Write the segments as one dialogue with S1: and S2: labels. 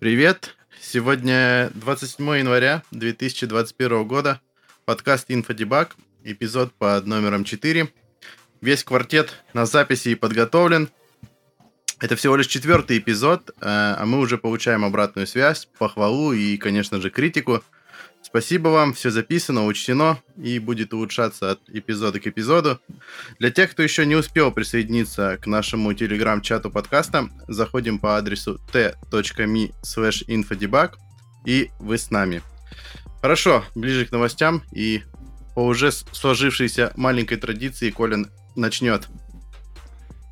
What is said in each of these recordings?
S1: Привет! Сегодня 27 января 2021 года. Подкаст «Инфодебаг», эпизод под номером 4. Весь квартет на записи и подготовлен. Это всего лишь четвертый эпизод, э, а мы уже получаем обратную связь, похвалу и, конечно же, критику. Спасибо вам, все записано, учтено и будет улучшаться от эпизода к эпизоду. Для тех, кто еще не успел присоединиться к нашему телеграм-чату подкаста, заходим по адресу t.me slash infodebug и вы с нами. Хорошо, ближе к новостям и по уже сложившейся маленькой традиции Колин начнет.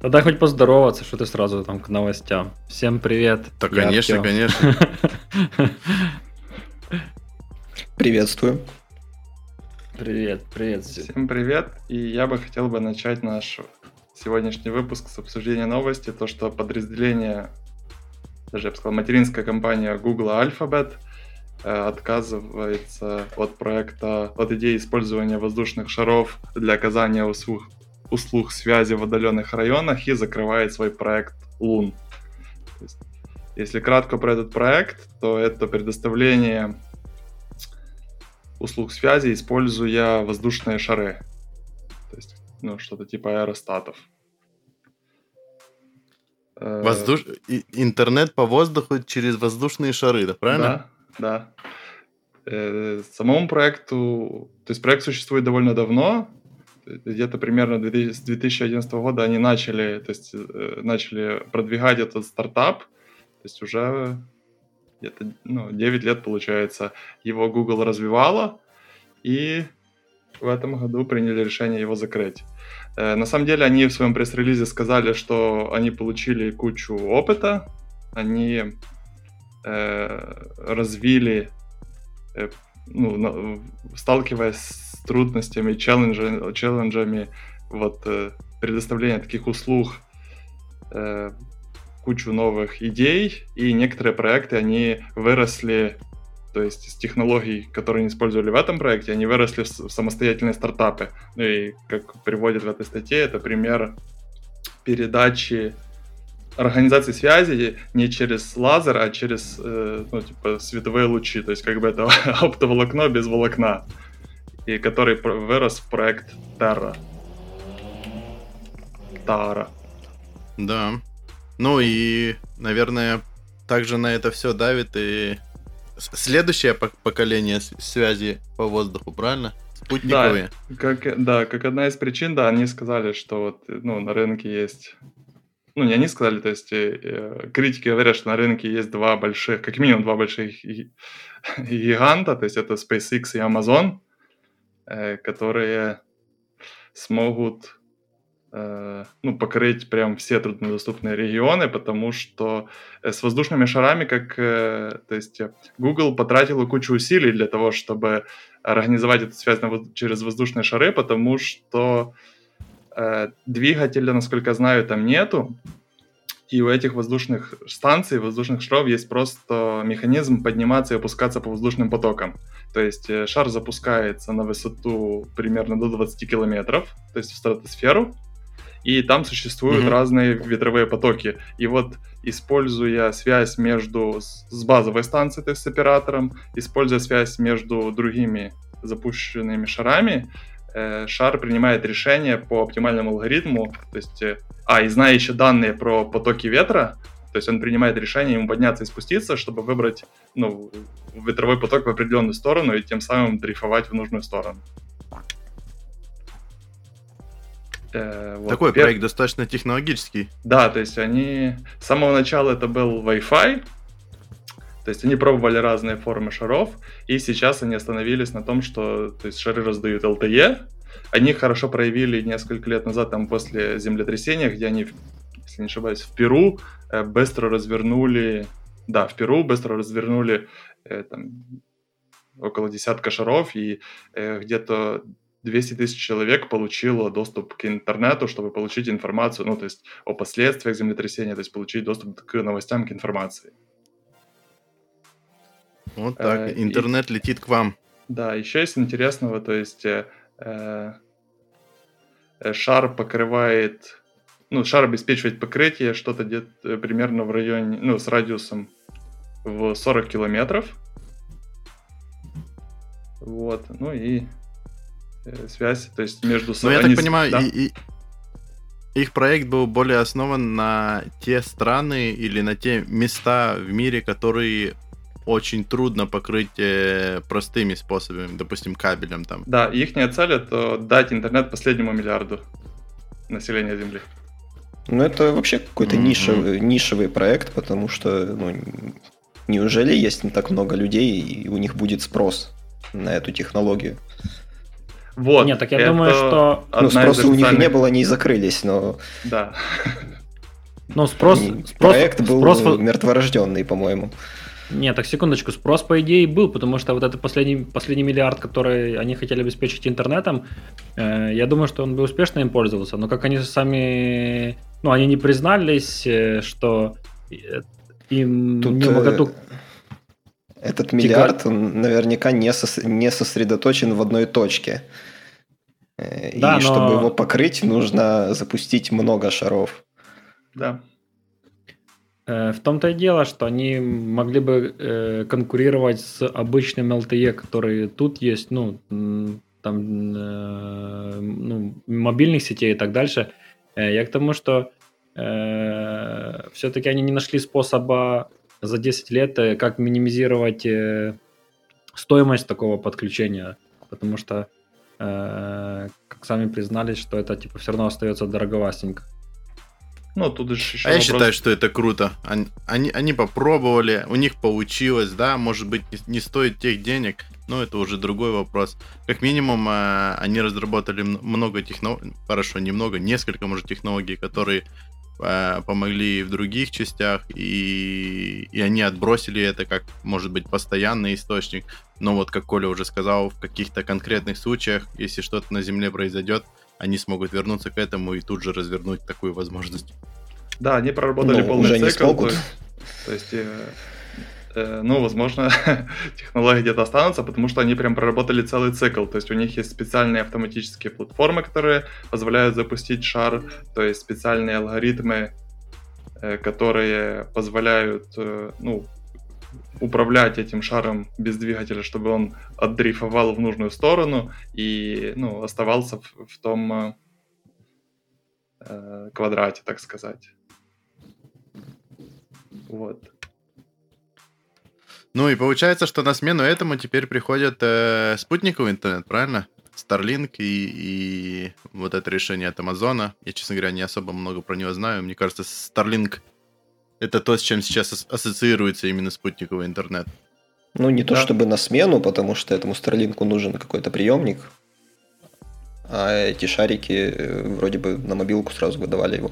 S2: Тогда хоть поздороваться, что ты сразу там к новостям. Всем привет.
S1: Да, конечно, Артем. конечно.
S3: Приветствую.
S2: Привет, привет.
S4: Всем привет. И я бы хотел бы начать наш сегодняшний выпуск с обсуждения новости. То, что подразделение, даже я бы сказал, материнская компания Google Alphabet э, отказывается от проекта, от идеи использования воздушных шаров для оказания услуг, услуг связи в отдаленных районах и закрывает свой проект Лун. если кратко про этот проект, то это предоставление услуг связи, используя воздушные шары. То есть, ну, что-то типа аэростатов.
S1: Э, Воздуш... Интернет по воздуху через воздушные шары, да, правильно?
S4: Да, да. Э, самому проекту... То есть проект существует довольно давно, где-то примерно с 2011 года они начали, то есть, э, начали продвигать этот стартап, то есть уже где-то ну, 9 лет, получается, его Google развивала, и в этом году приняли решение его закрыть. Э, на самом деле они в своем пресс-релизе сказали, что они получили кучу опыта, они э, развили, э, ну, на, сталкиваясь с трудностями, челленджами, челленджами вот, э, предоставления таких услуг, э, кучу новых идей, и некоторые проекты, они выросли, то есть с технологий, которые они использовали в этом проекте, они выросли в самостоятельные стартапы. Ну и, как приводит в этой статье, это пример передачи организации связи не через лазер, а через э, ну, типа, световые лучи. То есть как бы это оптоволокно без волокна. И который вырос в проект Terra. Тара.
S1: Да. Ну и, наверное, также на это все давит и следующее поколение связи по воздуху, правильно?
S4: Спутниковые. Да, как, да, как одна из причин, да, они сказали, что вот, ну, на рынке есть... Ну, не они сказали, то есть э, э критики говорят, что на рынке есть два больших, как минимум два больших гиганта, то есть это SpaceX и Amazon, э, которые смогут ну, покрыть прям все труднодоступные регионы, потому что э, с воздушными шарами, как, э, то есть Google потратила кучу усилий для того, чтобы организовать эту связь через воздушные шары, потому что э, двигателя, насколько знаю, там нету, и у этих воздушных станций, воздушных шаров есть просто механизм подниматься и опускаться по воздушным потокам. То есть шар запускается на высоту примерно до 20 километров, то есть в стратосферу, и там существуют mm-hmm. разные ветровые потоки. И вот используя связь между с базовой станцией, то есть с оператором, используя связь между другими запущенными шарами, э, шар принимает решение по оптимальному алгоритму, то есть, э, а, и зная еще данные про потоки ветра, то есть он принимает решение ему подняться и спуститься, чтобы выбрать ну, ветровой поток в определенную сторону и тем самым дрейфовать в нужную сторону.
S1: Э, вот. Такой Пер... проект достаточно технологический.
S4: Да, то есть они... С самого начала это был Wi-Fi, то есть они пробовали разные формы шаров, и сейчас они остановились на том, что то есть шары раздают LTE. Они хорошо проявили несколько лет назад, там после землетрясения, где они, если не ошибаюсь, в Перу э, быстро развернули, да, в Перу быстро развернули э, там, около десятка шаров, и э, где-то 200 тысяч человек получило доступ к интернету, чтобы получить информацию, ну, то есть о последствиях землетрясения, то есть получить доступ к новостям, к информации.
S1: Вот так, э, интернет и, летит к вам.
S4: Да, еще есть интересного, то есть э, э, шар покрывает, ну, шар обеспечивает покрытие что-то где-то примерно в районе, ну, с радиусом в 40 километров. Вот, ну и э, связь, то есть между...
S1: Ну, я так понимаю,
S4: да.
S1: и- и- их проект был более основан на те страны или на те места в мире, которые очень трудно покрыть э, простыми способами, допустим, кабелем там.
S4: Да, их цель это дать интернет последнему миллиарду населения Земли.
S3: Ну, это вообще какой-то
S1: Мгм.
S3: нишевый, нишевый проект, потому что, ну, неужели есть не так много людей, и у них будет спрос на эту технологию?
S4: Вот.
S2: Нет, так я
S4: это
S2: думаю, что
S3: ну, спроса у них не было, они и закрылись, но
S4: Да.
S2: ну, спрос, спрос,
S3: проект был
S2: спрос во-
S3: мертворожденный, по-моему.
S2: Нет, так секундочку, спрос по идее был, потому что вот этот последний, последний миллиард, который они хотели обеспечить интернетом, э, я думаю, что он бы успешно им пользовался, но как они сами, ну, они не признались, э, что э, им
S3: Тут
S2: не
S3: э,
S2: моготу...
S3: этот миллиард, он наверняка не, сос- не сосредоточен в одной точке. Э, И
S2: Да, но-
S3: чтобы его покрыть, нужно запустить много шаров.
S4: Да.
S2: Э, В том-то и дело, что они могли бы э, конкурировать с обычным LTE, который тут есть, ну, там, ну, мобильных сетей и так дальше. Я к тому, что все-таки они не нашли способа за 10 лет, как минимизировать стоимость такого подключения, потому что, э, как сами признались, что это типа все равно остается дороговастенько.
S4: Ну, тут еще
S1: А я
S4: вопрос-
S1: считаю, что это круто. Они, они, они попробовали, у них получилось, да, может быть, не, не стоит тех денег, но это уже другой вопрос. Как минимум, э, они разработали много технологий, хорошо, немного, несколько, может, технологий, которые э, помогли в других частях, и, и они отбросили это как, может быть, постоянный источник. Но вот, как Коля уже сказал, в каких-то конкретных случаях, если что-то на Земле произойдет, они смогут вернуться к этому и тут же развернуть такую возможность.
S4: Да, они проработали
S3: Ну,
S4: полный
S3: уже не
S4: цикл.
S3: смогут.
S4: То есть, то есть, э, э, ну, возможно, технологии где-то останутся, потому что они прям проработали целый цикл. То есть у них есть специальные автоматические платформы, которые позволяют запустить шар, то есть специальные алгоритмы, э, которые позволяют, э, ну, управлять этим шаром без двигателя, чтобы он отдрейфовал в нужную сторону и, ну, оставался в, в том э, э, квадрате, так сказать. Вот.
S1: Ну и получается, что на смену этому теперь приходит э, спутниковый интернет, правильно? Starlink и, и вот это решение от Амазона. Я, честно говоря, не особо много про него знаю. Мне кажется, Starlink это то, с чем сейчас ас- ассоциируется именно спутниковый интернет.
S3: Ну, не то
S4: Да.
S3: чтобы на смену, потому что этому Старлинку нужен какой-то приемник. А эти шарики э, вроде бы на мобилку сразу выдавали его.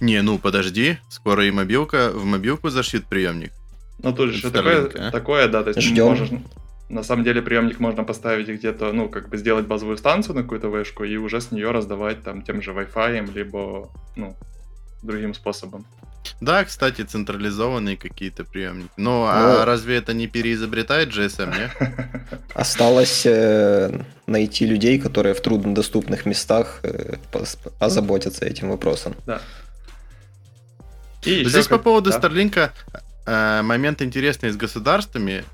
S1: Не, ну подожди, скоро и мобилка, в мобилку зашьют приемник.
S4: Ну, тут же такое,
S1: а?
S4: такое, да, то есть
S3: Ждем.
S4: можешь, на самом деле приемник можно поставить где-то, ну, как бы сделать базовую станцию на какую-то вышку и уже с нее раздавать там тем же Wi-Fi, либо, ну, другим способом.
S1: Да, кстати, централизованные какие-то приемники. Ну, а
S3: Ну.
S1: разве это не переизобретает GSM, не?
S3: Осталось э, найти людей, которые в труднодоступных местах э, озаботятся этим вопросом.
S4: Да. И
S1: Здесь по
S4: как-
S1: поводу
S4: да.
S1: Старлинка э, момент интересный с государствами.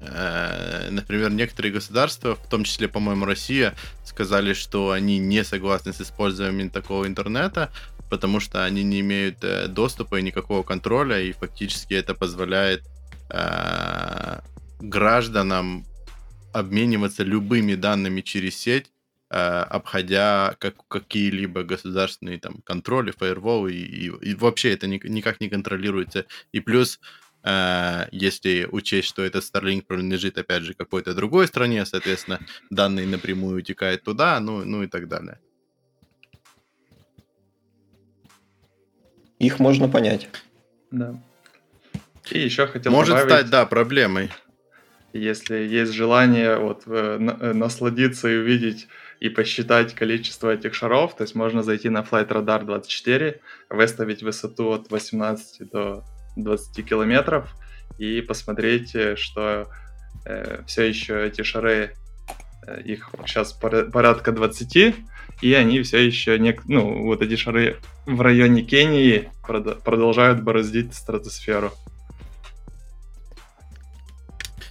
S1: Э, например, некоторые государства, в том числе, по-моему, Россия, сказали, что они не согласны с использованием такого интернета, потому что они не имеют э, доступа и никакого контроля, и фактически это позволяет э, гражданам обмениваться любыми данными через сеть, э, обходя как, какие-либо государственные там контроли, фаерволы, и, и- и вообще это ни- никак не контролируется. И плюс, э, если учесть, что этот Starlink принадлежит, опять же, какой-то другой стране, соответственно, данные напрямую утекают туда, ну, ну и так далее.
S3: Их можно понять.
S4: Да. И еще хотел
S1: Может
S4: добавить,
S1: стать, да, проблемой.
S4: если есть желание вот э, э, насладиться и увидеть и посчитать количество этих шаров, то есть можно зайти на Flight Radar 24, выставить высоту от 18 до 20 километров и посмотреть, э, что все еще эти шары, э, их сейчас порядка 20, и они все еще, не, ну, вот эти шары в районе Кении, прод- продолжают бороздить стратосферу.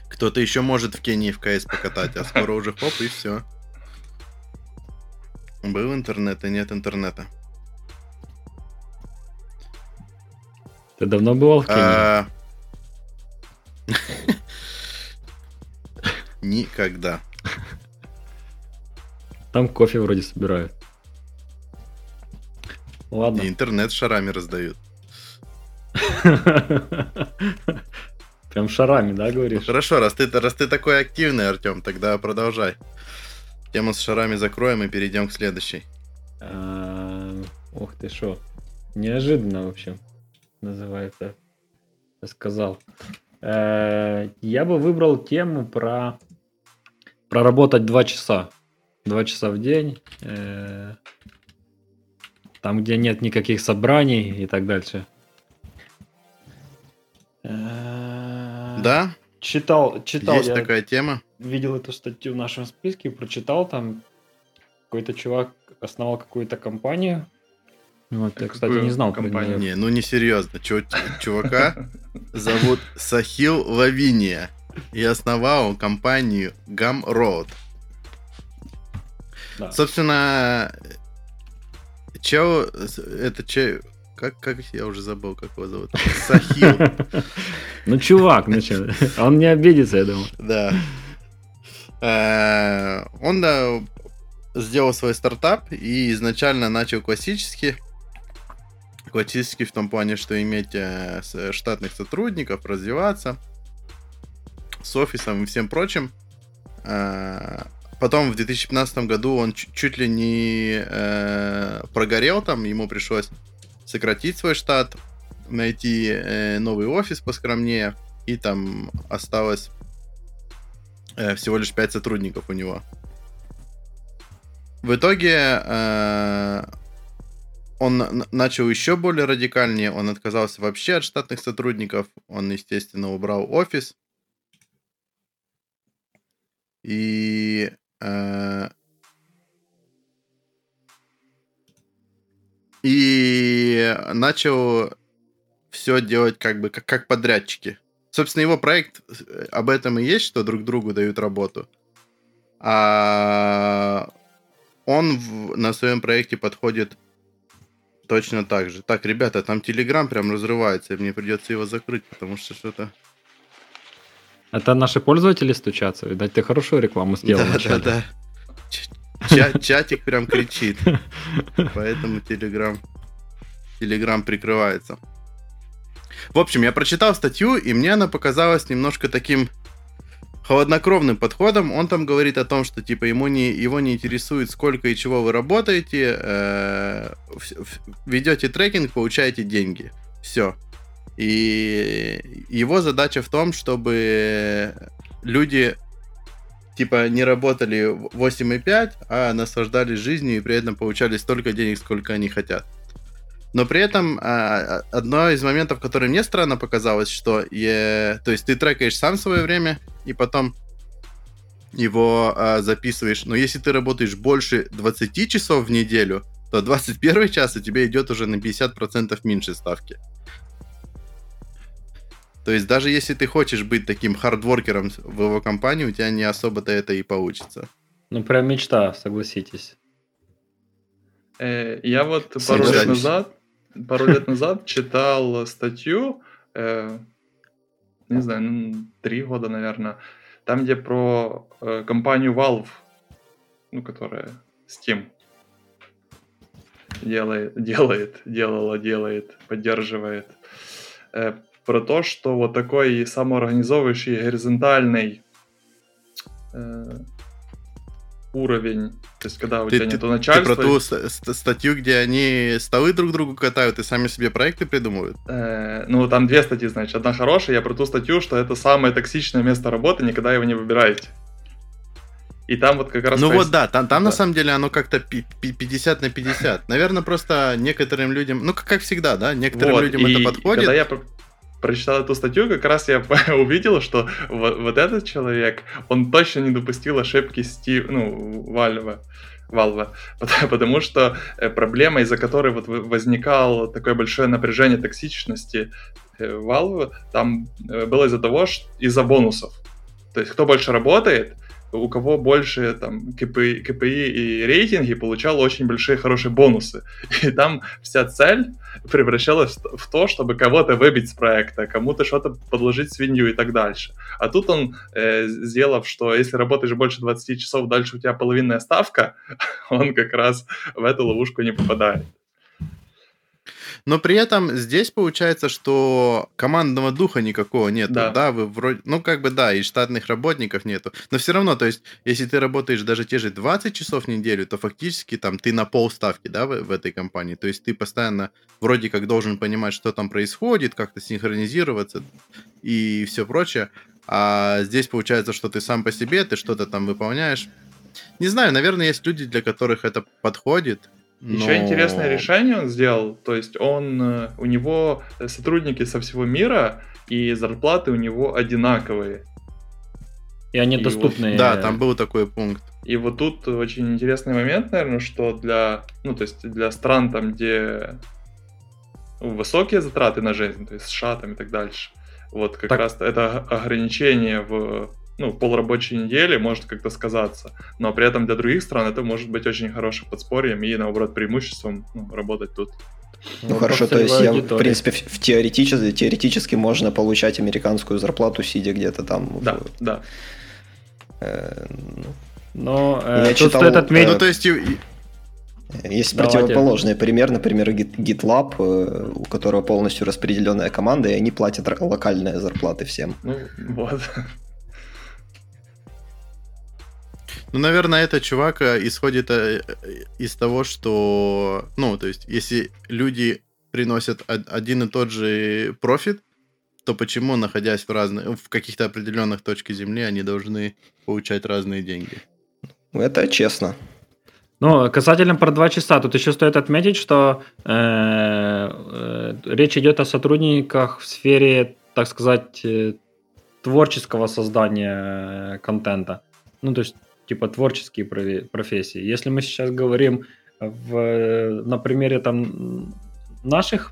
S1: Кто-то еще может в Кении в КС покатать, а скоро уже хоп, и все. Был интернет, и нет интернета.
S2: Ты давно бывал в Кении?
S1: А, Никогда.
S2: Там кофе вроде собирают. Ладно.
S1: И интернет шарами раздают.
S2: Прям шарами, да,
S1: Ну,
S2: говоришь?
S1: хорошо, раз ты, раз ты такой активный, Артем, тогда продолжай. Тему с шарами закроем и перейдем к следующей.
S2: А, Ух ты шо. Неожиданно, в общем, называется. Сказал. Э, Я бы выбрал тему про проработать два часа. Два часа в день. э, Там, где нет никаких собраний и так дальше. Э,
S1: Да,
S2: Читал, читал
S1: есть
S2: я
S1: такая тема.
S2: видел эту статью в нашем списке, прочитал там какой-то чувак основал какую-то компанию. Вот, я, кстати, не знал
S4: компанию?
S1: Не, ну не серьезно. Чувака зовут Сахил Лавиния. И основал он компанию Gumroad.
S2: Да.
S1: Собственно, чел, это че, как, как я уже забыл, как его зовут? Сахил.
S2: Ну, чувак, ну чё, он не обидится, я думаю.
S1: Да. Э, Он да, сделал свой стартап и изначально начал классически. Классически в том плане, что иметь э, штатных сотрудников, развиваться с офисом и всем прочим. Потом в 2015 году он чуть- ли не э, прогорел там, ему пришлось сократить свой штат, найти э, новый офис поскромнее, и там осталось э, всего лишь 5 сотрудников у него. В итоге э, он начал еще более радикальнее, он отказался вообще от штатных сотрудников, он, естественно, убрал офис. И и начал все делать как бы как, как подрядчики. Собственно, его проект э, об этом и есть, что друг другу дают работу. А он в- на своем проекте подходит точно так же. Так, ребята, там Телеграм прям разрывается, и мне придется его закрыть, потому что что-то...
S2: Это наши пользователи стучатся. Видать, ты хорошую рекламу сделал
S1: Да,
S2: вначале.
S1: да, да. Ча- Чатик прям кричит. Поэтому Телеграм... Телеграм прикрывается. В общем, я прочитал статью, и мне она показалась немножко таким холоднокровным подходом. Он там говорит о том, что типа ему не, его не интересует, сколько и чего вы работаете, э, ведете трекинг, получаете деньги. Все. И его задача в том, чтобы люди типа не работали 8,5, а наслаждались жизнью и при этом получали столько денег, сколько они хотят. Но при этом а, одно из моментов, которое мне странно показалось, что е- то есть ты трекаешь сам свое время и потом его а, записываешь. Но если ты работаешь больше 20 часов в неделю, то 21 час у тебя идет уже на 50% меньше ставки. То есть даже если ты хочешь быть таким хардворкером в его компании, у тебя не особо-то это и получится.
S2: Ну, прям мечта, согласитесь.
S4: Э, Я вот пару лет назад, пару лет назад читал статью, э, не знаю, ну, три года, наверное, там, где про э, компанию Valve, ну, которая Steam делает, делает, делала, делает, поддерживает, э, про то, что вот такой самоорганизовывающий горизонтальный э, уровень, то есть когда у
S1: Ты,
S4: тебя
S1: ты-
S4: нету
S1: ты
S4: начальства...
S1: про ту ст- ст- статью, где они столы друг другу катают и сами себе проекты придумывают?
S4: Э, ну, там две статьи, значит. Одна хорошая, я про ту статью, что это самое токсичное место работы, никогда его не выбираете. И там вот как раз...
S1: Ну
S4: пояс-
S1: вот да, там, там на
S4: Да.
S1: самом деле оно как-то пи- пи- 50 на 50. Наверное, просто некоторым людям, ну как, как всегда, да, некоторым
S4: Вот,
S1: людям
S4: и
S1: это подходит.
S4: Когда я прочитал эту статью, как раз я увидел, что вот, вот этот человек, он точно не допустил ошибки Стив, ну, Вальва. Valve, потому что э, проблема, из-за которой вот возникало такое большое напряжение токсичности Valve, там было из-за того, что из-за бонусов. То есть кто больше работает, у кого больше там КПИ, КПИ и рейтинги, получал очень большие хорошие бонусы. И там вся цель превращалась в то, чтобы кого-то выбить с проекта, кому-то что-то подложить свинью и так дальше. А тут он, э, сделав, что если работаешь больше 20 часов, дальше у тебя половинная ставка, он как раз в эту ловушку не попадает.
S1: Но при этом здесь получается, что командного духа никакого нет. Да. да, вы вроде, ну как бы да, и штатных работников нету. Но все равно, то есть, если ты работаешь даже те же 20 часов в неделю, то фактически там ты на полставки, да, в, в этой компании. То есть ты постоянно вроде как должен понимать, что там происходит, как-то синхронизироваться и все прочее. А здесь получается, что ты сам по себе, ты что-то там выполняешь. Не знаю, наверное, есть люди, для которых это подходит,
S4: но... Еще интересное решение он сделал, то есть он, э, у него сотрудники со всего мира, и зарплаты у него одинаковые.
S2: И они и доступны. Вот,
S1: да, там был такой пункт.
S4: И вот тут очень интересный момент, наверное, что для, ну, то есть для стран там, где высокие затраты на жизнь, то есть США там и так дальше, вот как так... раз это ограничение в ну, полрабочей недели может как-то сказаться, но при этом для других стран это может быть очень хорошим подспорьем и, наоборот, преимуществом ну, работать тут.
S3: Ну, ну хорошо, то есть я, в принципе, в, в теоретически, теоретически можно получать американскую зарплату, сидя где-то там.
S4: Да, в, да. Э,
S2: ну, но э, я тут читал, стоит отметить... Ну, то есть...
S3: Есть Давайте. противоположный пример, например, GitLab, э, у которого полностью распределенная команда, и они платят локальные зарплаты всем.
S4: Ну, вот.
S1: Ну, наверное, этот чувак э, исходит э, из того, что, ну, то есть, если люди приносят один и тот же профит, то почему, находясь в разных, в каких-то определенных точках Земли, они должны получать разные деньги?
S3: Ну, это честно.
S2: Ну, касательно про два часа, тут еще стоит отметить, что э, э, речь идет о сотрудниках в сфере, так сказать, э, творческого создания контента. Ну, то есть типа творческие профессии. Если мы сейчас говорим в, на примере там наших,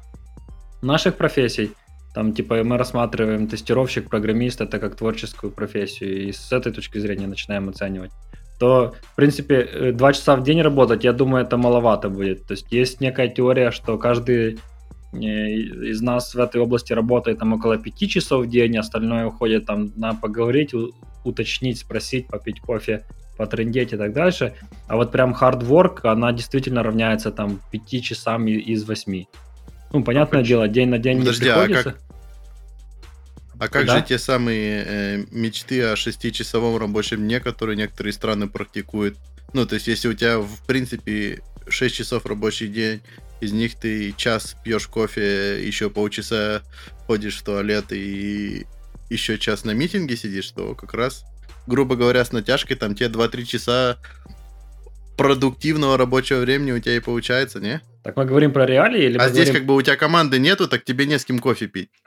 S2: наших профессий, там типа мы рассматриваем тестировщик, программист это как творческую профессию, и с этой точки зрения начинаем оценивать то, в принципе, э, два часа в день работать, я думаю, это маловато будет. То есть есть некая теория, что каждый э, из нас в этой области работает там около пяти часов в день, остальное уходит там на поговорить, уточнить, спросить, попить кофе потрендеть и так дальше. А вот прям hard она действительно равняется там 5 часам из 8. Ну, понятное а дело, день на день Подожди, не приходится.
S1: А как, а как да? же те самые э, мечты о шестичасовом рабочем дне, которые некоторые страны практикуют? Ну, то есть, если у тебя, в принципе, 6 часов рабочий день, из них ты час пьешь кофе, еще полчаса ходишь в туалет и еще час на митинге сидишь, то как раз грубо говоря, с натяжкой, там те 2-3 часа продуктивного рабочего времени у тебя и получается, не?
S2: Так мы говорим про реалии или
S1: А здесь говорим... как бы у тебя команды нету, так тебе не с кем кофе пить.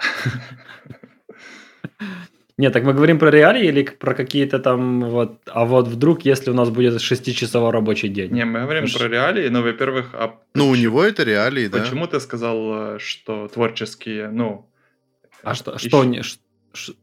S2: Нет, так мы говорим про реалии или про какие-то там вот... А вот вдруг, если у нас будет шестичасовой рабочий день?
S4: Не, мы говорим про реалии, но, во-первых... А
S1: ну, у него это реалии,
S4: да. Почему ты сказал, э, что творческие, ну...
S2: А что, что,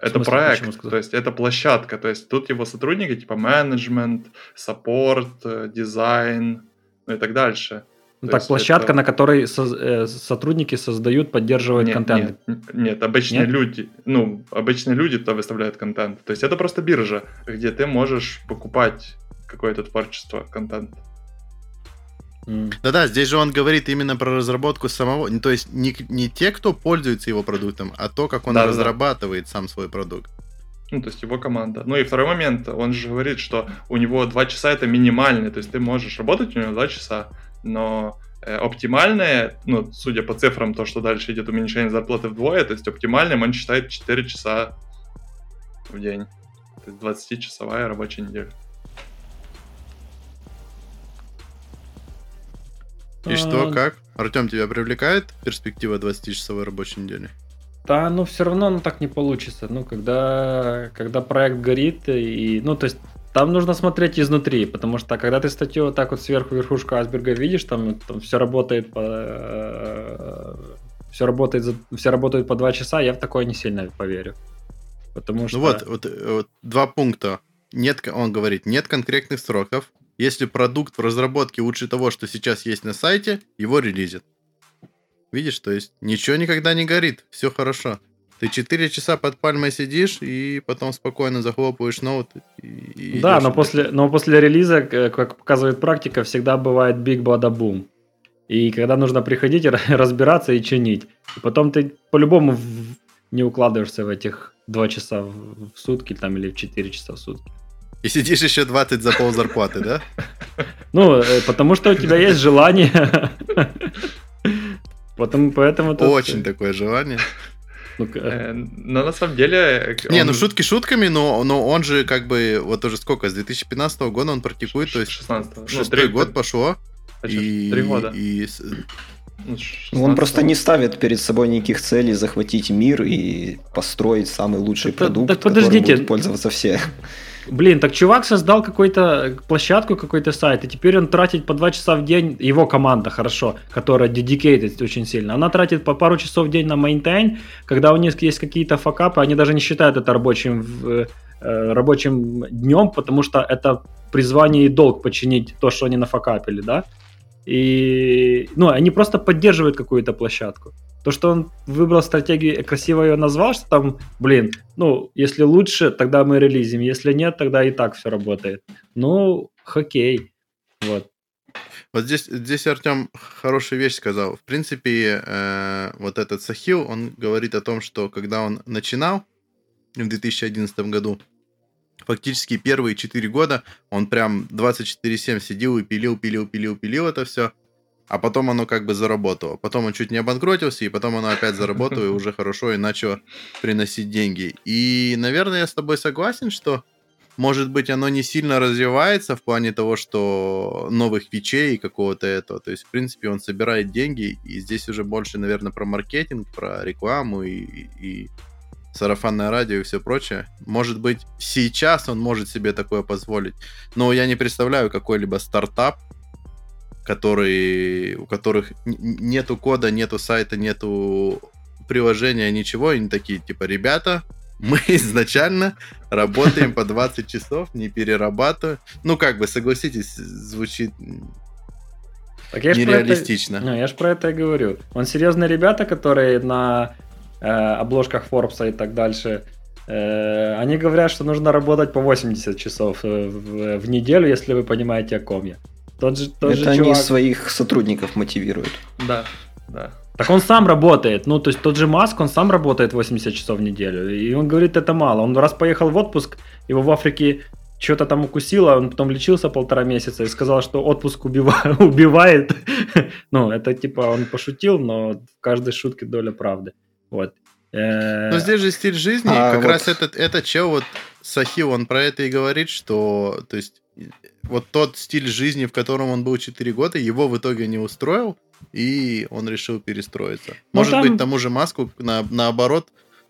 S4: это смысле, проект, то есть это площадка, то есть тут его сотрудники типа менеджмент, саппорт, э, дизайн, ну и так дальше.
S2: Ну, так, площадка, это... на которой со- э, сотрудники создают, поддерживают нет, контент.
S4: Нет, нет обычные нет? люди, ну, обычные люди то выставляют контент. То есть это просто биржа, где ты можешь покупать какое-то творчество, контент.
S1: Да-да, здесь же он говорит именно про разработку самого, то есть не, не те, кто пользуется его продуктом, а то, как он да, разрабатывает да. сам свой продукт.
S4: Ну, то есть его команда. Ну и второй момент, он же говорит, что у него 2 часа это минимальный, то есть ты можешь работать у него 2 часа, но э, оптимальное, ну, судя по цифрам, то, что дальше идет уменьшение зарплаты вдвое, то есть оптимальным он считает 4 часа в день. То есть 20-часовая рабочая неделя.
S1: И что, как? Артем, тебя привлекает перспектива 20-часовой рабочей недели?
S2: Да, ну все равно ну, так не получится. Ну, когда, когда проект горит, и, ну, то есть там нужно смотреть изнутри, потому что когда ты статью вот так вот сверху верхушку айсберга видишь, там, там все работает по все работает, за, все работают по два часа, я в такое не сильно поверю. Потому что...
S1: Ну вот, вот, вот два пункта. Нет, он говорит, нет конкретных сроков. Если продукт в разработке лучше того, что сейчас есть на сайте, его релизят. Видишь, то есть ничего никогда не горит, все хорошо. Ты 4 часа под пальмой сидишь и потом спокойно захлопываешь ноут. И,
S2: и да, но после, но после релиза, как показывает практика, всегда бывает big bada boom. И когда нужно приходить, разбираться и чинить. И потом ты по-любому не укладываешься в этих 2 часа в сутки там, или в 4 часа в сутки.
S1: И сидишь еще 20 за пол зарплаты, да?
S2: Ну, э, потому что у тебя есть желание. Потом, поэтому...
S1: Очень такое желание.
S4: Э, но на самом деле...
S1: Э, не, ну шутки шутками, но, но он же как бы, вот уже сколько, с 2015 года он практикует, то есть 16 ну, шестой год пошло.
S4: И, Три года. И,
S3: ну, ну, он просто не ставит перед собой никаких целей захватить мир и построить самый лучший так, продукт, так, подождите. которым будут пользоваться все.
S2: Блин, так чувак создал какую-то площадку, какой-то сайт, и теперь он тратит по 2 часа в день, его команда, хорошо, которая dedicated очень сильно, она тратит по пару часов в день на maintain, когда у них есть какие-то факапы, они даже не считают это рабочим, э, рабочим днем, потому что это призвание и долг починить то, что они нафакапили, да? И, ну, они просто поддерживают какую-то площадку. То, что он выбрал стратегию и красиво ее назвал, что там, блин, ну, если лучше, тогда мы релизим, если нет, тогда и так все работает. Ну, хоккей, вот.
S1: Вот здесь, здесь Артем хорошую вещь сказал. В принципе, э, вот этот Сахил, он говорит о том, что когда он начинал в 2011 году, фактически первые 4 года он прям 24-7 сидел и пилил, пилил, пилил, пилил это все. А потом оно как бы заработало. Потом он чуть не обанкротился, и потом оно опять заработало, и уже хорошо, и начало приносить деньги. И, наверное, я с тобой согласен, что, может быть, оно не сильно развивается в плане того, что новых фичей и какого-то этого. То есть, в принципе, он собирает деньги, и здесь уже больше, наверное, про маркетинг, про рекламу и, и сарафанное радио и все прочее. Может быть, сейчас он может себе такое позволить, но я не представляю какой-либо стартап, который, у которых нету кода, нету сайта, нету приложения, ничего, и они такие, типа, ребята, мы изначально работаем по 20 часов, не перерабатываем. Ну, как бы, согласитесь, звучит так я нереалистично.
S2: Про это, ну, я же про это и говорю. Он серьезные ребята, которые на обложках Forbes и так дальше, э, они говорят, что нужно работать по 80 часов э, в, неделю, если вы понимаете, о ком я.
S3: Тот же, тот Это же они чувак... своих сотрудников мотивируют.
S4: Да, да.
S2: Так он сам работает. Ну, то есть тот же Маск, он сам работает 80 часов в неделю. И он говорит, это мало. Он раз поехал в отпуск, его в Африке что-то там укусило, он потом лечился полтора месяца и сказал, что отпуск убивает. ну, это типа он пошутил, но в каждой шутке доля правды. Вот.
S1: Э, Но здесь же стиль жизни, а, как вот... раз этот, этот чел, вот Сахил, он про это и говорит, что, то есть, вот тот стиль жизни, в котором он был 4 года, его в итоге не устроил, и он решил перестроиться. Ну, Может там... быть, тому же Маску, на, наоборот,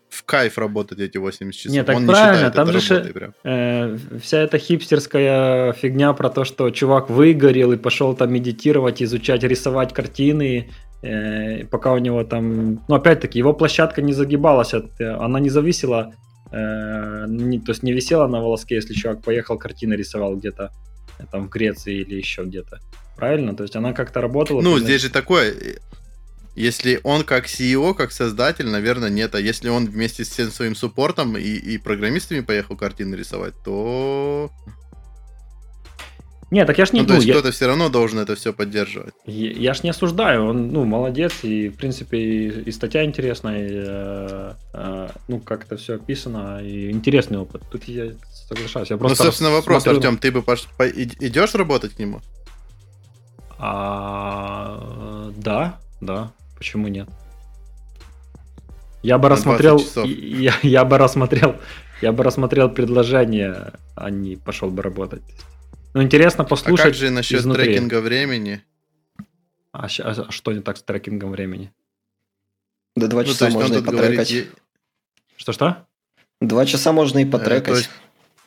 S1: в кайф работать эти 80 часов.
S2: Нет, так он правильно, не считает там это же прям. Э, вся эта хипстерская фигня про то, что чувак выгорел и пошел там медитировать, изучать, рисовать картины, Э, пока у него там, ну опять-таки его площадка не загибалась, от, она не зависела, э, не, то есть не висела на волоске, если чувак поехал картины рисовал где-то э, там в Греции или еще где-то, правильно? То есть она как-то работала.
S1: Ну здесь же такое, если он как CEO, как создатель, наверное, нет. А если он вместе с всем своим суппортом и, и программистами поехал картины рисовать, то
S2: нет, так я ж не...
S1: Ну, то есть я... кто-то все равно должен это все поддерживать.
S2: Я, я ж не осуждаю, он, ну, молодец, и, в принципе, и, и статья интересная, и, э, э, ну, как это все описано, и интересный опыт. Тут я соглашаюсь. Я
S1: ну, просто ну, собственно, вопрос, смотрю... Артем, ты бы пош... по... идешь работать к нему?
S2: А, да, да, почему нет? Я бы рассмотрел, я, я бы рассмотрел, я бы рассмотрел предложение, а не пошел бы работать. Ну, интересно послушать. А как
S1: же насчет изнутри. трекинга времени?
S2: А, а, а что не так с трекингом времени?
S3: Да два ну, часа можно и потрекать. Говорит...
S2: Что-что?
S3: Два часа можно и э, потрекать. Э, есть...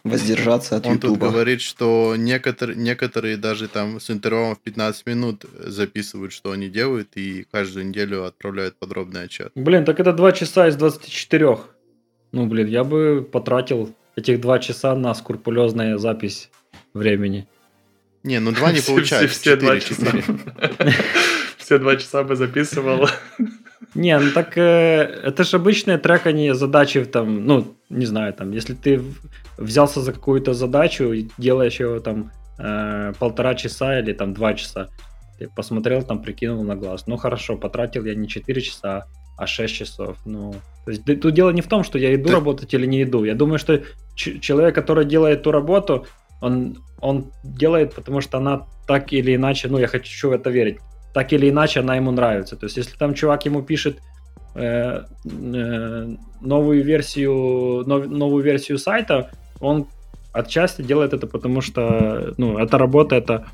S3: воздержаться от
S1: Он тут
S3: Ютуба.
S1: говорит, что некоторые, некоторые даже там с интервалом в 15 минут записывают, что они делают, и каждую неделю отправляют подробный отчет.
S2: Блин, так это 2 часа из 24. Ну, блин, я бы потратил этих 2 часа на скрупулезную запись времени.
S1: Не, ну два не
S4: Все-
S1: получается.
S4: Все, все два
S1: четыре,
S4: часа. Все два часа бы записывал.
S2: Не, ну так э, это же обычное трекание задачи, там, ну, не знаю, там, если ты взялся за какую-то задачу и делаешь ее там э, полтора часа или там два часа, ты посмотрел, там, прикинул на глаз. Ну, хорошо, потратил я не 4 часа, а 6 часов. Ну, то есть тут дело не в том, что я иду
S1: Ты-
S2: работать или не иду. Я думаю, что ч- человек, который делает ту работу, он, он делает, потому что она так или иначе, ну, я хочу в это верить, так или иначе она ему нравится. То есть, если там чувак ему пишет э, э, новую версию, нов- новую версию сайта, он отчасти делает это, потому что, ну, эта работа, это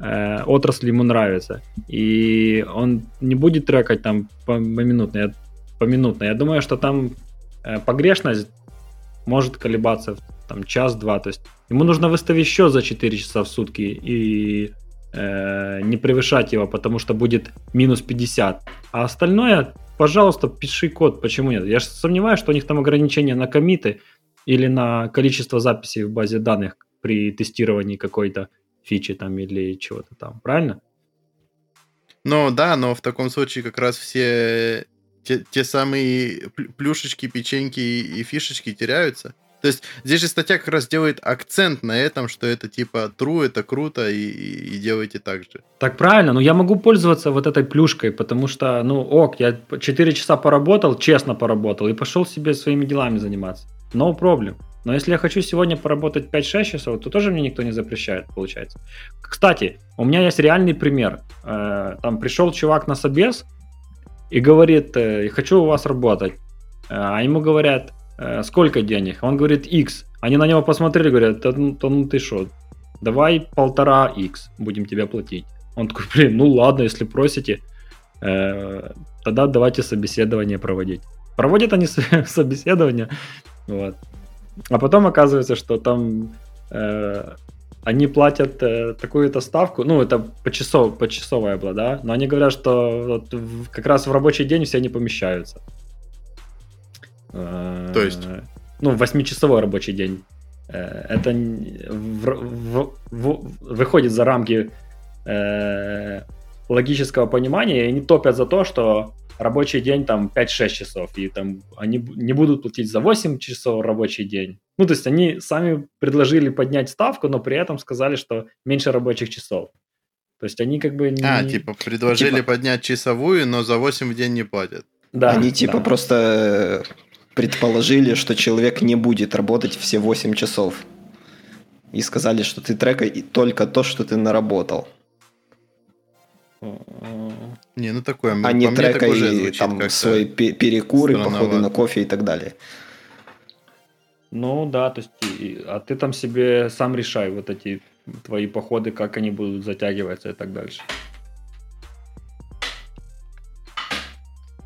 S2: э, отрасль ему нравится. И он не будет трекать там поминутно. Я, поминутно. Я думаю, что там э, погрешность может колебаться там час-два. То есть ему нужно выставить счет за 4 часа в сутки и э, не превышать его, потому что будет минус 50. А остальное, пожалуйста, пиши код. Почему нет? Я же сомневаюсь, что у них там ограничения на комиты или на количество записей в базе данных при тестировании какой-то фичи там или чего-то там. Правильно?
S1: Ну да, но в таком случае как раз все те, те самые плю- плюшечки, печеньки и фишечки теряются. То есть здесь же статья как раз делает акцент на этом, что это типа true, это круто, и, и, и делайте так же.
S2: Так правильно, но я могу пользоваться вот этой плюшкой, потому что, ну, ок, я 4 часа поработал, честно поработал, и пошел себе своими делами заниматься. No problem. Но если я хочу сегодня поработать 5-6 часов, то тоже мне никто не запрещает, получается. Кстати, у меня есть реальный пример. Э, Там пришел чувак на собес и говорит, э, хочу у вас работать. Э, А ему говорят, «Э, сколько денег? Он говорит, X. Они на него посмотрели, говорят, да ну, ну ты что, давай полтора X будем тебе платить. Он такой, блин, ну ладно, если просите, э, тогда давайте собеседование проводить. Проводят они собеседование, вот. А потом оказывается, что там э, они платят э, такую-то ставку, ну, это почасов, почасовая была, да, но они говорят, что вот в- как раз в рабочий день все не помещаются. Э,
S1: То есть?
S2: Ну, восьмичасовой рабочий день. Э, Это в- в- в- выходит за рамки э, логического понимания, и они топят за то, что рабочий день там 5-6 часов, и там они не будут платить за 8 часов рабочий день. Ну, то есть они сами предложили поднять ставку, но при этом сказали, что меньше рабочих часов. То есть они как бы...
S1: А,
S2: не-
S1: типа предложили
S3: Типа-
S1: поднять часовую, но за 8 в день не платят.
S2: Да,
S3: Они типа
S2: да.
S3: просто предположили, что человек не будет работать все 8 часов. И сказали, что ты трекай и только то, что ты наработал.
S1: Не, ну такое,
S3: А не трекай
S1: звучит
S3: там свои пе- перекуры, походы на кофе и так далее.
S2: Ну да, то есть, а ты там себе сам решай вот эти твои походы, как они будут затягиваться и так дальше.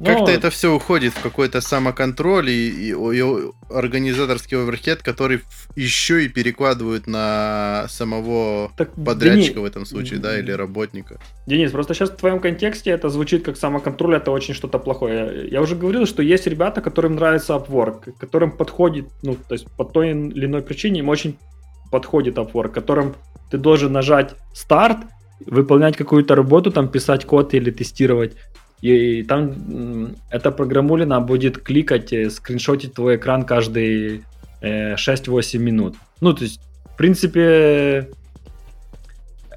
S1: Как-то
S2: Ну,
S1: это все уходит в какой-то самоконтроль и, и и организаторский оверхед, который еще и перекладывают на самого
S2: так,
S1: подрядчика
S2: Дени-
S1: в этом случае, да, или работника.
S2: Денис, просто сейчас в твоем контексте это звучит как самоконтроль, это очень что-то плохое. Я уже говорил, что есть ребята, которым нравится Upwork, которым подходит, ну, то есть по той или иной причине им очень подходит Upwork, которым ты должен нажать старт, выполнять какую-то работу, там писать код или тестировать. И там эта программулина будет кликать, э, скриншотить твой экран каждые э, 6-8 минут. Ну, то есть, в принципе,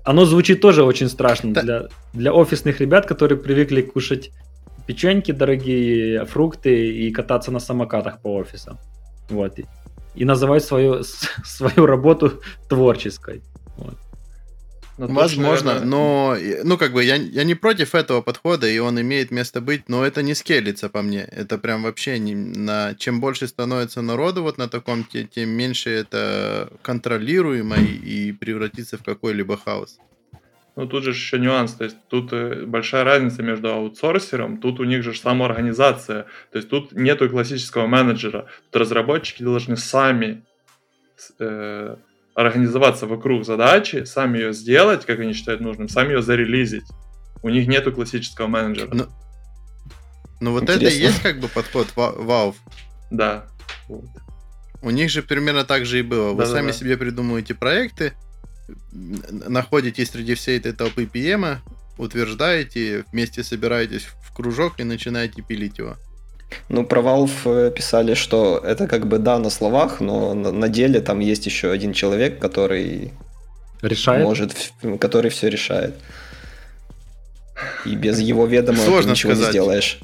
S2: оно звучит тоже очень страшно
S1: Да.
S2: для, для офисных ребят, которые привыкли кушать печеньки дорогие, фрукты и кататься на самокатах по офисам. Вот. И, называть свою, свою работу творческой.
S4: Но тут,
S1: Возможно,
S4: наверное,
S1: но, ну, как бы, я, я не против этого подхода, и он имеет место быть, но это не скелится по мне. Это прям вообще не на... Чем больше становится народу вот на таком, те- тем меньше это контролируемо и, и превратится в какой-либо хаос.
S4: Ну, тут же еще нюанс, то есть тут э, большая разница между аутсорсером, тут у них же самоорганизация, то есть тут нету классического менеджера, тут разработчики должны сами э, организоваться вокруг задачи, сами ее сделать, как они считают нужным, сами ее зарелизить. У них нету классического менеджера.
S1: Ну, ну вот это и
S3: Интересно.
S1: есть как бы подход Valve.
S4: Да. Вот.
S1: У них же примерно так же и было. Вы
S4: Да-да-да.
S1: сами себе придумываете проекты, н- находите среди всей этой толпы PM, утверждаете, вместе собираетесь в кружок и начинаете пилить его.
S3: Ну, про Valve э, писали, что это как бы да на словах, но на, деле там есть еще один человек, который
S2: Решает?
S3: может, который все решает. И без его ведома ты
S1: Сложно
S3: ничего не
S1: сказать.
S3: сделаешь.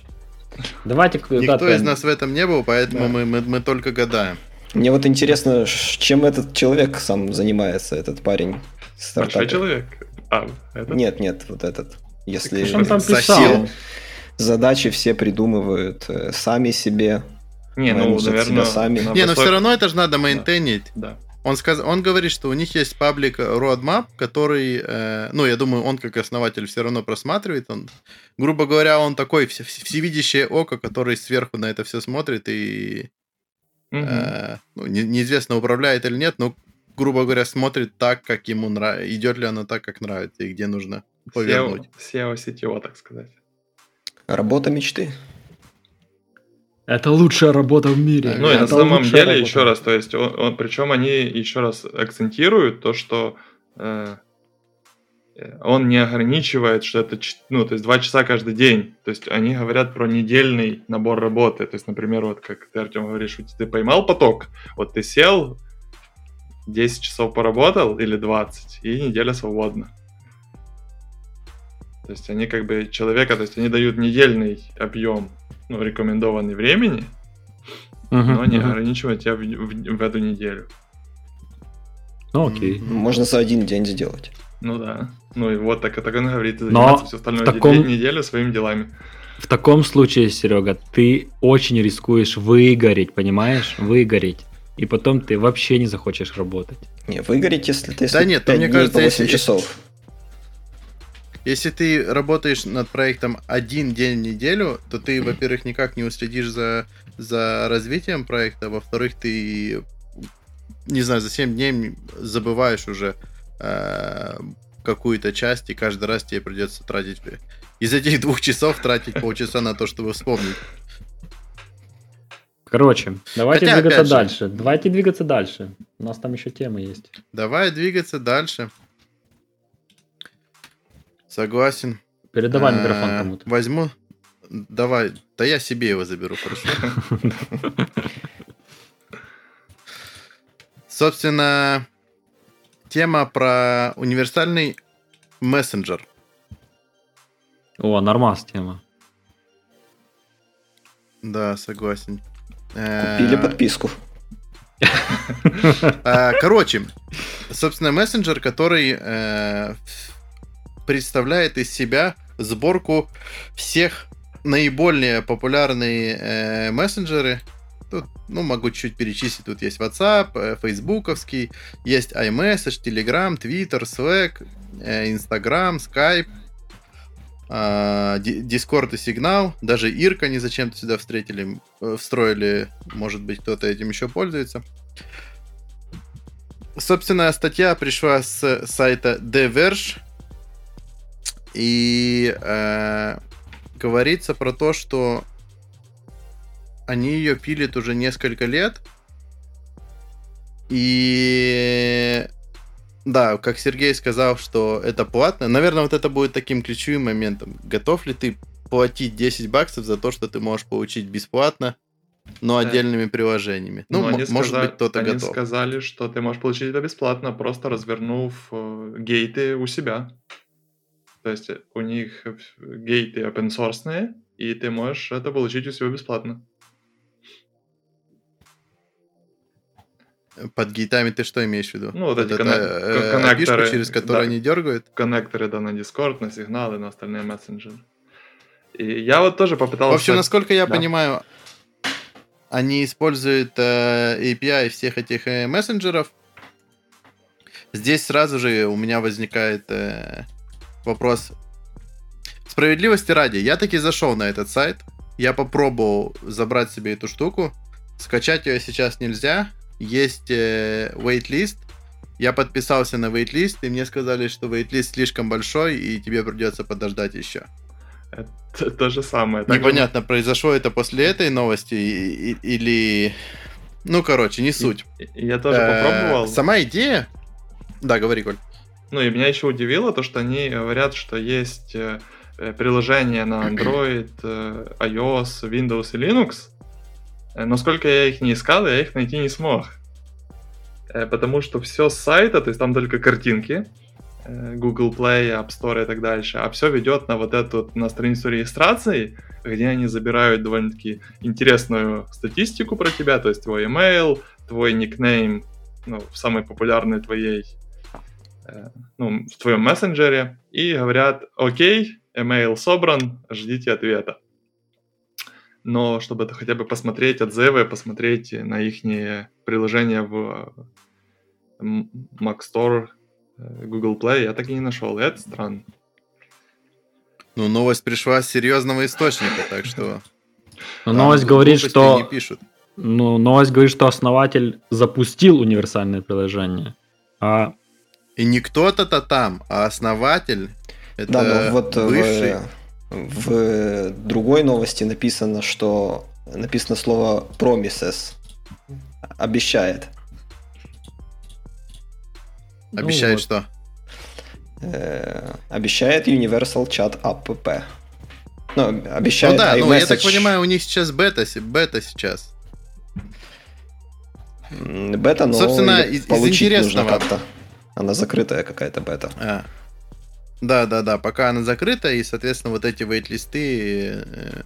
S2: Давайте...
S1: Никто
S2: да,
S1: из нас в этом не был, поэтому
S4: Да.
S1: мы, мы, мы только гадаем.
S3: Мне вот интересно, чем этот человек сам занимается, этот парень.
S4: Большой человек. А, это?
S3: Нет, нет, вот этот. Если
S2: Что он там
S1: Засел.
S3: Задачи все придумывают э, сами себе.
S4: Не, ну, наверное...
S3: сами.
S1: Не, но
S4: высок-
S1: все равно это же надо мейнтейнить.
S4: Да.
S1: Он, сказ... он говорит, что у них есть паблик Roadmap, который, э, ну, я думаю, он как основатель все равно просматривает. Он, грубо говоря, он такой все- всевидящее око, который сверху на это все смотрит и
S4: Мгм.
S1: э, ну, не- неизвестно, управляет или нет, но, грубо говоря, смотрит так, как ему нравится, идет ли оно так, как нравится, и где нужно повернуть.
S4: SEO, SEO CTO, так сказать.
S3: Работа мечты.
S2: Это лучшая работа в мире.
S4: Ну и на самом деле,
S2: работа.
S4: еще раз, то есть, он, он- причем они еще раз акцентируют то, что э, э, он не ограничивает, что это, ну, то есть два часа каждый день. То есть они говорят про недельный набор работы. То есть, например, вот как ты, Артем, говоришь, вот ты поймал поток, вот ты сел, 10 часов поработал или 20, и неделя свободна. То есть они как бы человека, то есть они дают недельный объем, ну, рекомендованный времени,
S2: Мгм,
S4: но не
S2: мгм.
S4: ограничивать тебя в, в- в эту неделю.
S2: Ну окей.
S3: Можно за один день сделать.
S4: Ну да. Ну и вот так, так он говорит,
S2: Но
S4: заниматься всю остальную
S2: в таком-
S4: неделю, своими делами.
S2: В таком случае, Серега, ты очень рискуешь выгореть, понимаешь? Выгореть. И потом ты вообще не захочешь работать.
S3: Не, выгореть, если ты
S1: Да нет, ну,
S3: 5
S1: мне кажется,
S3: по 8
S1: если-
S3: часов.
S1: Если ты работаешь над проектом один день в неделю, то ты, во-первых, никак не уследишь за, за развитием проекта, во-вторых, ты, не знаю, за 7 дней забываешь уже э, какую-то часть, и каждый раз тебе придется тратить... Из этих двух часов тратить полчаса на то, чтобы вспомнить.
S2: Короче, давайте
S1: Хотя,
S2: двигаться
S1: же-
S2: дальше. Давайте двигаться дальше. У нас там еще темы есть.
S1: Давай двигаться дальше. Согласен.
S2: Передавай
S1: Э,
S2: микрофон кому-то.
S1: Возьму. Давай. Да я себе его заберу, хорошо. Собственно, тема про универсальный мессенджер.
S2: О, нормас тема.
S1: Да, согласен. Э,
S3: Купили подписку.
S1: э, Короче, собственно, мессенджер, который представляет из себя сборку всех наиболее популярные э, мессенджеры. Тут, ну, могу чуть перечислить. Тут есть WhatsApp, э, фейсбуковский, есть iMessage, Telegram, Twitter, Slack, э, Instagram, Skype, Ди- Discord и Сигнал. Даже Ирка они зачем-то сюда встретили, э, встроили. Может быть, кто-то этим еще пользуется. Собственно, статья пришла с сайта The. И э, говорится про то, что они ее пилят уже несколько лет. И да, как Сергей сказал, что это платно. Наверное, вот это будет таким ключевым моментом. Готов ли ты платить 10 баксов за то, что ты можешь получить бесплатно, но отдельными приложениями? Ну,
S4: Но они
S1: может
S4: сказа-
S1: быть, кто-то
S4: они
S1: готов.
S4: сказали, что ты можешь получить это бесплатно, просто развернув э, гейты у себя. То есть э, у них э, гейты open source, и ты можешь это получить у себя бесплатно.
S1: Под гейтами ты что имеешь в виду?
S4: Ну, вот эти коннек-
S1: э,
S4: коннекторы,
S1: через которую
S4: да.
S1: они дергают?
S4: Коннекторы, да, на Discord, на сигналы, на остальные мессенджеры. И я вот тоже
S1: В
S4: попытался...
S1: общем, насколько я
S4: Да.
S1: понимаю, они используют э, API всех этих э, мессенджеров. Здесь сразу же у меня возникает э, вопрос. Справедливости ради, я таки зашел на этот сайт. Я попробовал забрать себе эту штуку. Скачать ее сейчас нельзя. есть э, waitlist. Я подписался на waitlist, и мне сказали, что waitlist слишком большой, и тебе придется подождать еще.
S4: Это то же самое. Так
S1: Непонятно, произошло это после этой новости и- и- или... Ну, короче, не суть.
S4: Я тоже
S1: Э,
S4: попробовал.
S1: Сама идея... Да, говори, Коль.
S4: Ну и меня еще удивило то, что они говорят, что есть э, э, приложения на Android, э, iOS, Windows и Linux. Но сколько я их не искал, я их найти не смог. Потому что все с сайта, то есть там только картинки, Google Play, App Store и так дальше, а все ведет на вот эту, на страницу регистрации, где они забирают довольно-таки интересную статистику про тебя, то есть твой email, твой никнейм, ну, в самой популярной твоей ну, в твоем мессенджере и говорят, окей, email собран, ждите ответа. Но чтобы это хотя бы посмотреть отзывы, посмотреть на их приложения в Mac Store, э, Google Play, я так и не нашел. И это странно.
S1: Ну, новость пришла с серьезного источника, так что...
S2: Новость говорит, что
S1: не пишут.
S2: ну, новость говорит, что основатель запустил универсальное приложение. А
S1: И не кто-то-то там, а основатель. Это
S3: Да, но вот э,
S1: бывший.
S3: в, в другой новости написано, что написано слово promises. Обещает.
S2: ну
S1: Обещает,
S2: вот.
S1: что?
S3: Э, обещает Universal Chat App. Ну, обещает
S1: ну да, ну я так понимаю, у них сейчас бета, бета сейчас.
S3: Бета, но
S1: Собственно, из- из
S3: получить нужно
S1: интересного-
S3: как-то. Она закрытая какая-то бета.
S1: А. Да, да, да, пока она закрыта, и, соответственно, вот эти вейт-листы э,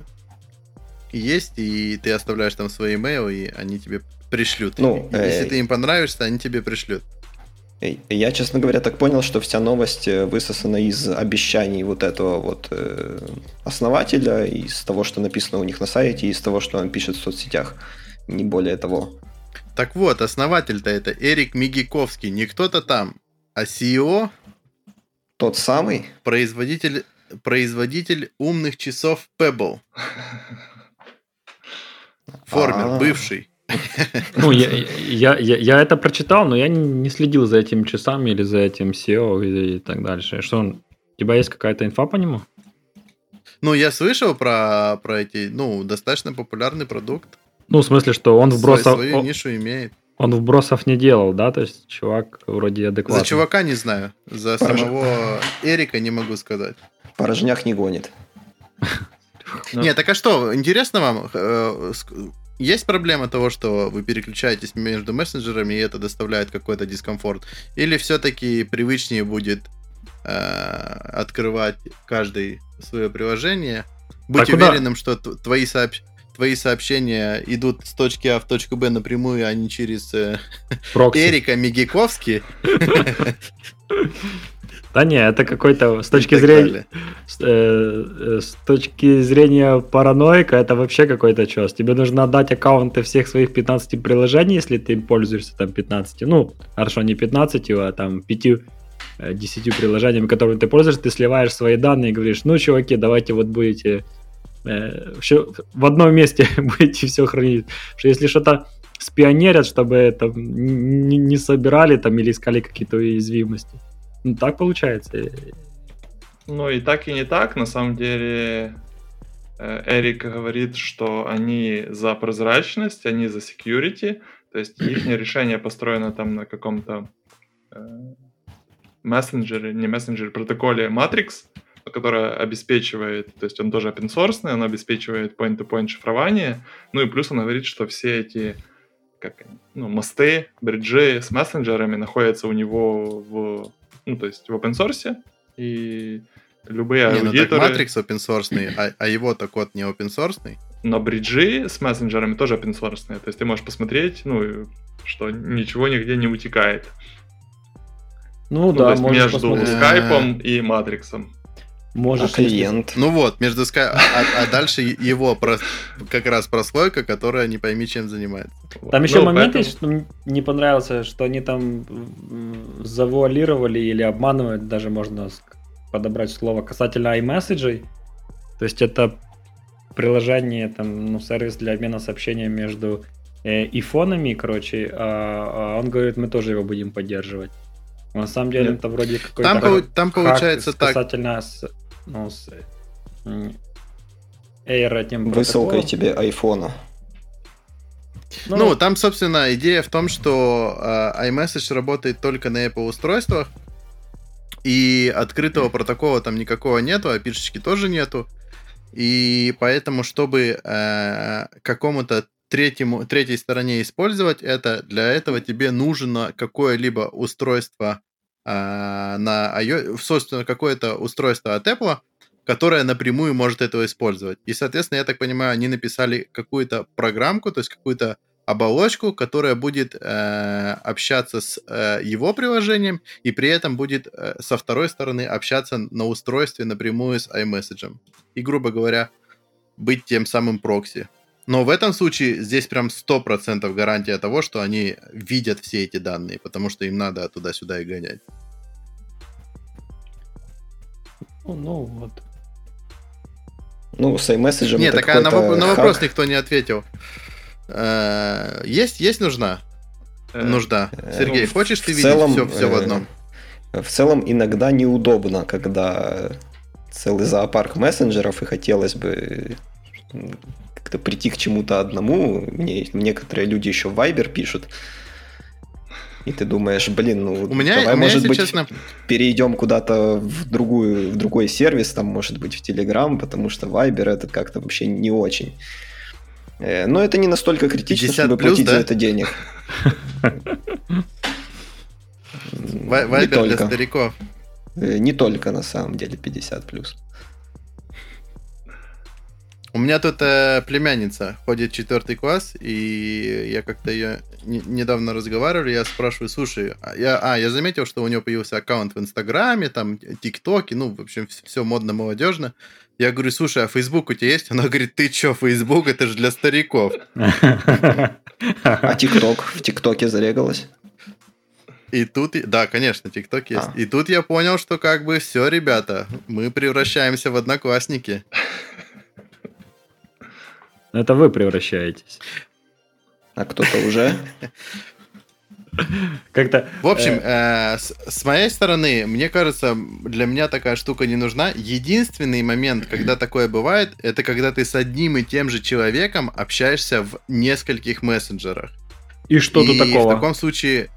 S1: есть, и ты оставляешь там свой email, и они тебе пришлют.
S3: Ну,
S1: И Если
S3: э,
S1: ты им понравишься, они тебе пришлют.
S3: И Я, честно говоря, так понял, что вся новость э, высосана из обещаний вот этого вот э, основателя, из того, что написано у них на сайте, из того, что он пишет в соцсетях. Не более того.
S1: Так вот, основатель-то это Эрик Мигиковский, не кто-то там, а CEO,
S3: Тот самый,
S1: производитель, производитель умных часов Pebble. Формер,
S3: А.
S1: бывший.
S2: ну, я, я, я, я это прочитал, но я не не следил за этим часами или за этим SEO и, и так дальше. Что он, у тебя есть какая-то инфа по нему?
S1: Ну, я слышал про, про эти, ну, достаточно популярный продукт.
S2: Ну, в смысле, что он вбросов,
S1: свою
S2: о-
S1: нишу имеет.
S2: он вбросов не делал, да? То есть чувак вроде адекватный.
S1: За чувака не знаю. За
S3: Порож-
S1: самого Эрика не могу сказать.
S3: порожняк не гонит.
S4: Ну.
S1: Нет, так а что, интересно вам, э, есть проблема того, что вы переключаетесь между мессенджерами, и это доставляет какой-то дискомфорт? Или все-таки привычнее будет э, открывать каждый свое приложение?
S2: Куда?
S1: уверенным, что твои, сообщ- твои сообщения идут с точки А в точку Б напрямую, а не через э,
S2: Прокси.
S1: Эрика Мигиковски.
S2: Да не, это какой-то с точки зрения э, э, с точки зрения параноика, это вообще какой-то час. Тебе нужно отдать аккаунты всех своих 15 приложений, если ты пользуешься там 15. Ну, хорошо, не 15, а там 5 э, 10 приложениями, которыми ты пользуешься, ты сливаешь свои данные и говоришь, ну, чуваки, давайте вот будете э, всё- в одном месте будете все хранить. Что если что-то спионерят, чтобы это не, не собирали там или искали какие-то уязвимости. Ну, так получается.
S4: Ну и так и не так. На самом деле э, Эрик говорит, что они за прозрачность, они за security. То есть их решение построено там на каком-то э, мессенджере, не мессенджере, протоколе Matrix, которое обеспечивает, то есть он тоже open source, он обеспечивает point-to-point шифрование. Ну и плюс он говорит, что все эти как, они, ну, мосты, бриджи с мессенджерами находятся у него в, ну, то есть в open source, и любые
S1: Не, ну так
S4: аудиторы...
S1: Matrix open source, а, а его-то код не open source.
S4: Но бриджи с мессенджерами тоже open source. То есть ты можешь посмотреть, ну, что ничего нигде не утекает.
S2: Ну,
S4: Ну, то
S2: да,
S4: есть
S2: можешь
S4: между
S2: посмотреть.
S4: скайпом и матриксом.
S3: А
S2: Можешь, если-
S3: клиент.
S1: Ну вот, между Sky... А, а- а дальше его прос- как раз прослойка, которая не пойми чем занимается.
S2: Там еще
S4: Ну,
S2: момент
S4: поэтому-
S2: есть, что мне не понравился, что они там завуалировали или обманывают, даже можно подобрать слово касательно iMessage. То есть это приложение, там, ну, сервис для обмена сообщения между э, ифонами, короче, а, а он говорит, мы тоже его будем поддерживать. На самом деле
S4: Нет.
S2: это вроде какой-то
S1: Там,
S2: хак-
S1: там получается
S2: хак
S1: так.
S2: касательно ну, с Air этим
S3: Высылкой тебе айфона.
S1: Ну, там, собственно, идея в том, что э, iMessage работает только на Apple устройствах, и открытого протокола там никакого нету, а пишечки тоже нету. И поэтому, чтобы э, какому-то третьему, третьей стороне использовать это, для этого тебе нужно какое-либо устройство на iOS, собственно, какое-то устройство от Apple, которое напрямую может этого использовать. И, соответственно, я так понимаю, они написали какую-то программку, то есть какую-то оболочку, которая будет э, общаться с э, его приложением и при этом будет э, со второй стороны общаться на устройстве напрямую с iMessage. И, грубо говоря, быть тем самым прокси. Но в этом случае здесь прям 100% гарантия того, что они видят все эти данные, потому что им надо туда-сюда и гонять.
S2: Ну, ну, вот.
S3: Ну, с iMessage
S1: Нет, так а на, воп- на вопрос никто не ответил. Э, Есть, есть нужна?
S4: Э,
S1: Нужда. Сергей,
S3: ну,
S1: хочешь ты видеть все, все в
S3: э,
S1: одном?
S3: В целом иногда неудобно, когда целый зоопарк мессенджеров, и хотелось бы как-то прийти к чему-то одному. Мне некоторые люди еще в Viber пишут. И ты думаешь, блин, ну
S1: У меня,
S3: давай,
S1: у меня
S3: может быть,
S1: честно,
S3: перейдем куда-то в, другую, в другой сервис, там, может быть, в Telegram, потому что Viber это как-то вообще не очень. Э, Но это не настолько критично,
S1: 50
S3: чтобы
S1: плюс,
S3: платить
S1: да?
S3: за это денег.
S1: Вай-
S3: Не
S1: Вайбер для стариков.
S3: Э, Не только на самом деле 50 плюс.
S1: У меня тут э, племянница ходит четвертый класс, и я как-то ее не- недавно разговаривали, я спрашиваю, слушай, а я, а, я заметил, что у нее появился аккаунт в Инстаграме, там, ТикТоке, ну, в общем, все модно-молодежно. Я говорю, слушай, а Фейсбук у тебя есть? Она говорит, ты чё, Фейсбук, это же для стариков.
S3: А ТикТок? В ТикТоке зарегалось?
S1: И тут, да, конечно, ТикТок есть.
S3: А.
S1: И тут я понял, что как бы все, ребята, мы превращаемся в одноклассники.
S2: Это вы превращаетесь.
S3: А кто-то уже?
S2: Как-то...
S1: В общем, э, с, с моей стороны, мне кажется, для меня такая штука не нужна. Единственный момент, когда такое бывает, это когда ты с одним и тем же человеком общаешься в нескольких мессенджерах.
S2: И что
S1: и
S2: тут такого?
S1: в таком случае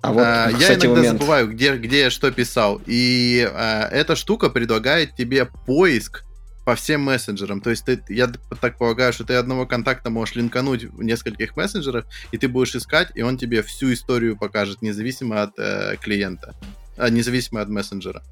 S3: А вот,
S1: э, я
S3: кстати,
S1: иногда
S3: момент.
S1: забываю, где, где я что писал. И э, эта штука предлагает тебе поиск по всем мессенджерам. То есть ты, я так полагаю, что ты одного контакта можешь линкануть в нескольких мессенджерах, и ты будешь искать, и он тебе всю историю покажет, независимо от э, клиента, а, независимо от мессенджера.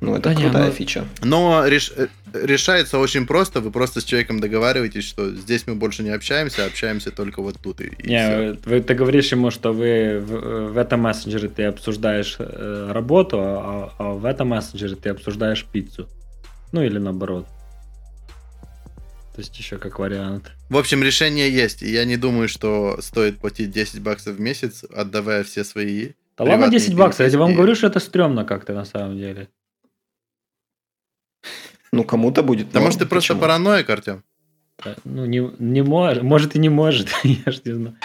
S3: Ну, это
S2: Да не,
S3: крутая
S2: ну-
S3: фича.
S1: Но реш- э, решается очень просто. Вы просто с человеком договариваетесь, что здесь мы больше не общаемся, а общаемся только вот тут. И, и
S2: Не,
S1: всё.
S2: вы, ты говоришь ему, что вы в, в этом мессенджере ты обсуждаешь э, работу, а, а в этом мессенджере ты обсуждаешь пиццу. Ну или наоборот. То есть еще как вариант.
S1: В общем, решение есть. И я не думаю, что стоит платить 10 баксов в месяц, отдавая все свои.
S2: Да ладно
S1: Приватные
S2: 10 баксов, я тебе вам говорю, что это стрёмно как-то на самом деле.
S3: Ну, кому-то будет.
S1: Да может ты просто параноик, Артем?
S2: Ну, не, не может, может и не может, я ж не знаю.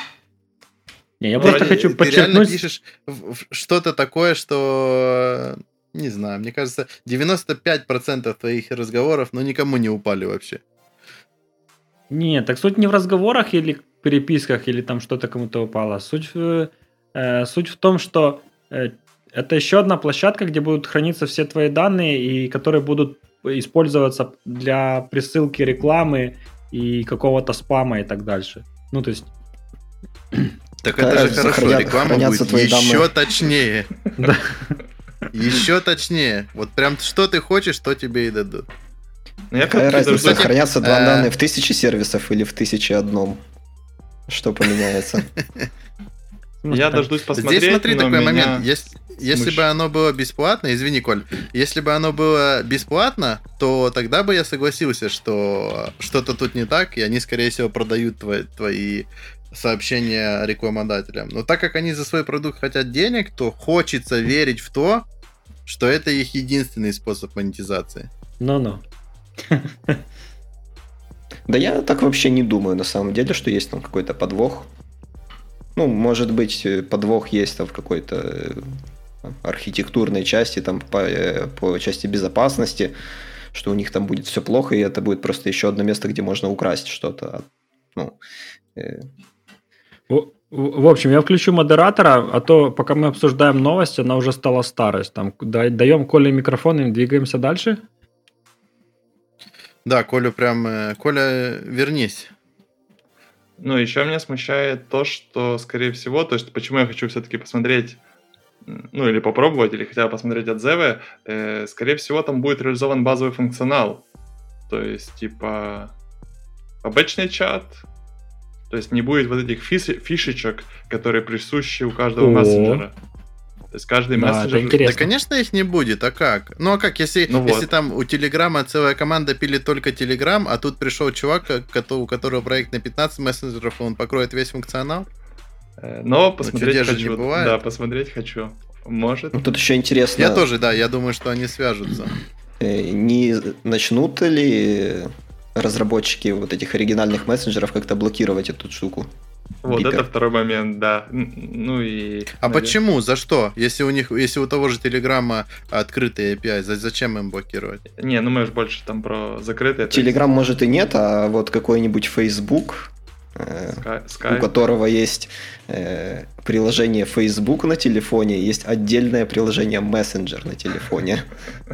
S2: Не, я
S1: Ты-
S2: просто хочу
S1: ты реально
S2: подчеркнуть...
S1: пишешь в- в что-то такое, что... Не знаю, мне кажется, 95% твоих разговоров, ну, никому не упали вообще.
S2: Нет, так суть не в разговорах или переписках, или там что-то кому-то упало. Суть в, э, суть в том, что э, это еще одна площадка, где будут храниться все твои данные, и которые будут использоваться для присылки рекламы и какого-то спама и так дальше. Ну, то есть...
S1: Так это же хорошо, реклама будет еще точнее. Еще точнее. Вот прям что ты хочешь, то тебе и дадут.
S4: Ну, я
S3: Какая разница,
S4: дождусь-
S3: хранятся два
S1: э,
S3: данные в тысяче сервисов или в тысяче одном? Что поменяется?
S4: Я дождусь посмотреть,
S1: Здесь смотри такой момент. Если, бы оно было бесплатно, извини, Коль, если бы оно было бесплатно, то тогда бы я согласился, что что-то тут не так, и они, скорее всего, продают твои, твои сообщения рекламодателям. Но так как они за свой продукт хотят денег, то хочется верить в то, что это их единственный способ монетизации.
S2: Ну-ну.
S3: Да я так вообще не думаю, на самом деле, что есть там какой-то подвох. Ну, может быть, э, подвох есть там в какой-то э, архитектурной части, там по, э, по части безопасности, что у них там будет все плохо, и это будет просто еще одно место, где можно украсть что-то. Ну,
S2: э... в, общем, я включу модератора, а то пока мы обсуждаем новость, она уже стала старость. Там даем Коле микрофон и двигаемся дальше.
S1: Да, Коля прям... Э, Коля, вернись.
S4: Ну, еще меня смущает то, что, скорее всего, то есть почему я хочу все-таки посмотреть ну или попробовать, или хотя бы посмотреть отзывы, э, скорее всего, там будет реализован базовый функционал. То есть, типа, обычный чат, то есть не будет вот этих фишечек, которые присущи у каждого О. мессенджера. То есть каждый да, мессенджер...
S1: Да, конечно, их не будет, а как? Ну, а как, если, ну, если вот. там у Телеграма целая команда пилит только Телеграм, а тут пришел чувак, у которого проект на 15 мессенджеров, и он покроет весь функционал?
S4: Э, но посмотреть ну, хочу. Не бывает. Да, посмотреть хочу. Может.
S3: Ну, тут еще интересно.
S1: Я тоже, да, я думаю, что они свяжутся.
S3: Э, не начнут ли разработчики вот этих оригинальных мессенджеров как-то блокировать эту штуку?
S4: Вот Бика. это второй момент, да. Ну и.
S1: А наверное... почему? За что? Если у них, если у того же Телеграма открытый API, зачем им блокировать?
S4: Не, ну мы же больше там про закрытые.
S3: Телеграм может и нет, а вот какой-нибудь Facebook Sky, у которого есть э, приложение Facebook на телефоне, есть отдельное приложение Messenger на телефоне.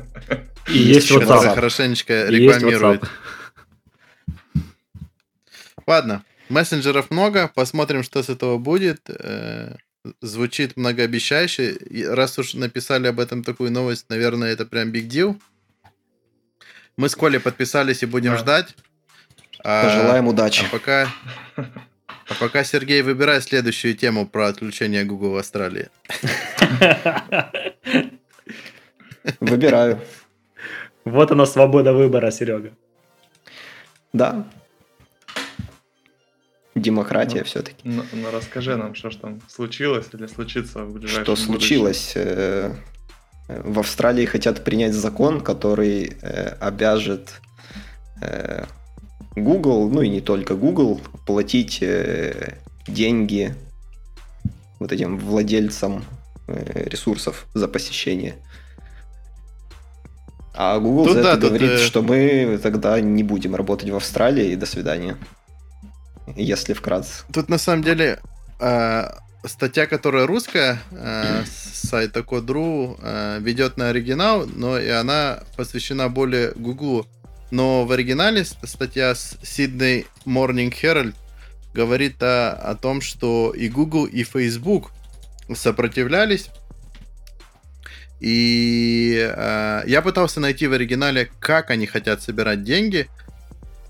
S2: И есть WhatsApp.
S1: Хорошенечко рекламирует. Ладно, мессенджеров много, посмотрим, что с этого будет. Э, звучит многообещающе. Раз уж написали об этом такую новость, наверное, это прям big deal. Мы с Колей подписались и будем да. ждать.
S3: Пожелаем а, удачи.
S1: А пока, а пока Сергей выбирай следующую тему про отключение Google в Австралии.
S3: Выбираю.
S2: Вот она свобода выбора, Серега.
S3: Да. Демократия ну, все-таки.
S4: Ну, ну расскажи нам, что ж там случилось или случится в ближайшем
S3: Что случилось? Э, в Австралии хотят принять закон, который э, обяжет э, Google, ну и не только Google, платить деньги вот этим владельцам ресурсов за посещение. А Google тут, за да, это говорит, э... что мы тогда не будем работать в Австралии и до свидания. Если вкратце.
S1: Тут на самом деле э, статья, которая русская, э, с сайта Code.ru, э, ведет на оригинал, но и она посвящена более Google но в оригинале статья с Sydney Morning Herald говорит о, о том, что и Google, и Facebook сопротивлялись. И э, я пытался найти в оригинале, как они хотят собирать деньги.